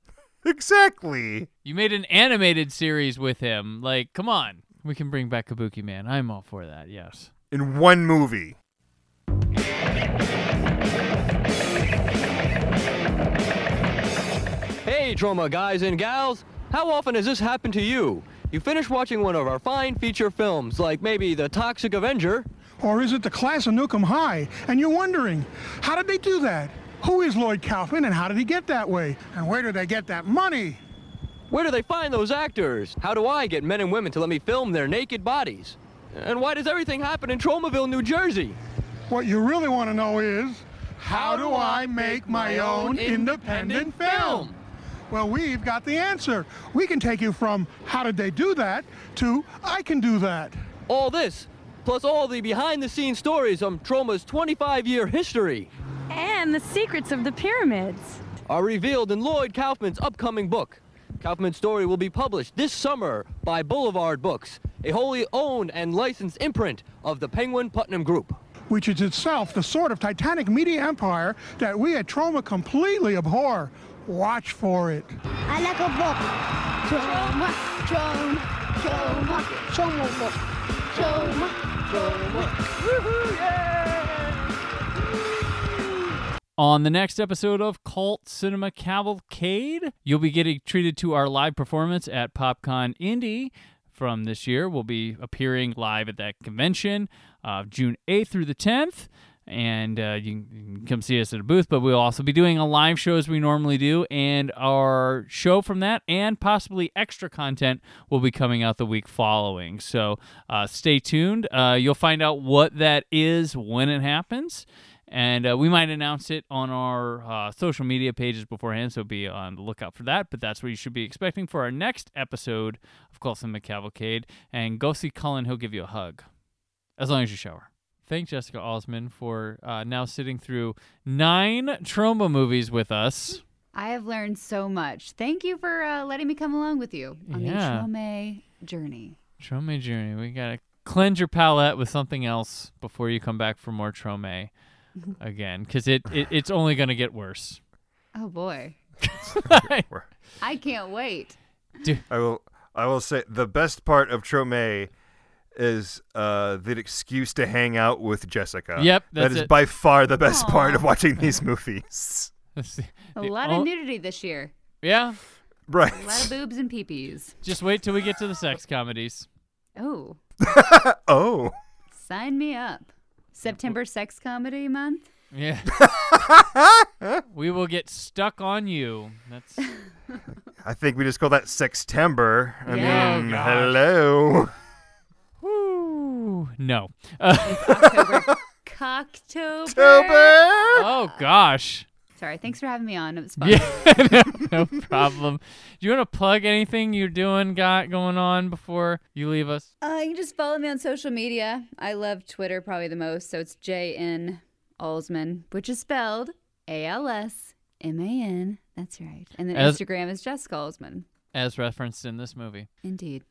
Exactly. You made an animated series with him. Like, come on. We can bring back Kabuki Man. I'm all for that. Yes. In one movie. Hey, Troma guys and gals. How often has this happened to you? You finish watching one of our fine feature films, like maybe The Toxic Avenger. Or is it the class of Nuke 'Em High? And you're wondering, how did they do that? Who is Lloyd Kaufman and how did he get that way? And where did they get that money? Where do they find those actors? How do I get men and women to let me film their naked bodies? And why does everything happen in Tromaville, New Jersey? What you really want to know is, how do I make my own independent film? Well, we've got the answer. We can take you from how did they do that to I can do that. All this, plus all the behind the scenes stories on Troma's 25 year history, And the secrets of the pyramids. are revealed in Lloyd Kaufman's upcoming book. Kaufman's story will be published this summer by Boulevard Books, a wholly owned and licensed imprint of the Penguin Putnam Group. which is itself the sort of titanic media empire that we at Troma completely abhor. Watch for it. I like a book. Choma, choma, choma, choma book. Choma, choma. Woohoo, On the next episode of Cult Cinema Cavalcade, you'll be getting treated to our live performance at PopCon Indy from this year. We'll be appearing live at that convention uh, June 8th through the 10th. And uh, you, can, come see us at a booth, but we'll also be doing a live show as we normally do. And our show from that and possibly extra content will be coming out the week following. So uh, stay tuned. Uh, you'll find out what that is when it happens and uh, we might announce it on our uh, social media pages beforehand, so be on the lookout for that. But that's what you should be expecting for our next episode of Cult Cinema Cavalcade. And go see Cullen; he'll give you a hug, as long as you shower. Thank Jessica Alsman for uh, now sitting through nine Troma movies with us. I have learned so much. Thank you for uh, letting me come along with you on Yeah. the Troma journey. Troma journey. We gotta cleanse your palate with something else before you come back for more Troma again, because it, it it's only gonna get worse. Oh boy. I can't wait. I will. I will say the best part of Troma is uh, the excuse to hang out with Jessica. Yep, that that's it. by far the best part of watching these movies. A lot of nudity this year. Yeah. Right. A lot of boobs and peepees. Just wait till we get to the sex comedies. Oh, oh. sign me up. September Sex Comedy Month. Yeah. we will get stuck on you. That's I think we just call that Sextember. I Yeah. mean, Oh, hello. Woo. No. Uh, Cocktober. oh gosh. Sorry. Thanks for having me on. It was fun. Yeah, no, no problem. Do you want to plug anything you're doing, got going on before you leave us? Uh, you can just follow me on social media. I love Twitter probably the most. So it's J N Alsman, which is spelled A L S M A N. That's right. And then As- Instagram is Jessica Alsman. As referenced in this movie. Indeed.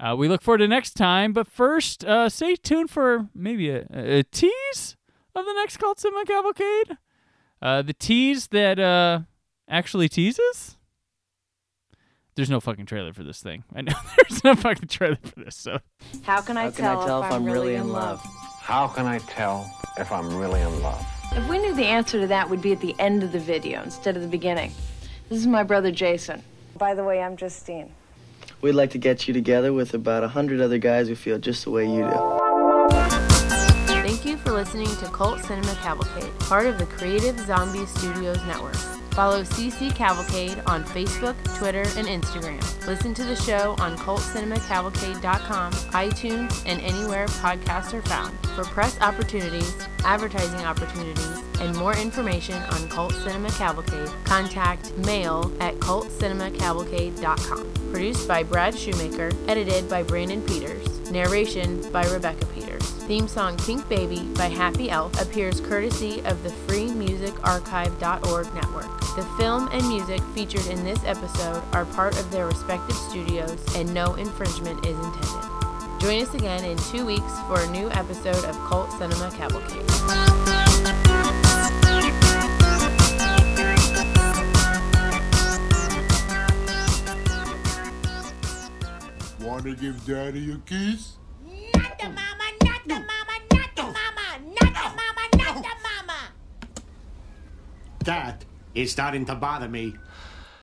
Uh, we look forward to next time, but first, uh, stay tuned for maybe a, a tease of the next Cult Cinema Cavalcade. Uh, the tease that uh, actually teases. There's no fucking trailer for this thing. I know there's no fucking trailer for this. So How can I, How can I tell if I'm really in love? How can I tell if I'm really in love? If we knew the answer to that, would be at the end of the video instead of the beginning. This is my brother Jason. By the way, I'm Justine. We'd like to get you together with about a hundred other guys who feel just the way you do. Thank you for listening to Cult Cinema Cavalcade, part of the Creative Zombie Studios Network. Follow CC Cavalcade on Facebook, Twitter, and Instagram. Listen to the show on CultCinemaCavalcade.com, iTunes, and anywhere podcasts are found. For press opportunities, advertising opportunities, and more information on Cult Cinema Cavalcade, contact mail at CultCinemaCavalcade.com. Produced by Brad Shoemaker, edited by Brandon Peters, narration by Rebecca Peters. Theme song Pink Baby by Happy Elf appears courtesy of the freemusicarchive.org network. The film and music featured in this episode are part of their respective studios and no infringement is intended. Join us again in two weeks for a new episode of Cult Cinema Cavalcade. Wanna give daddy a kiss? That is starting to bother me.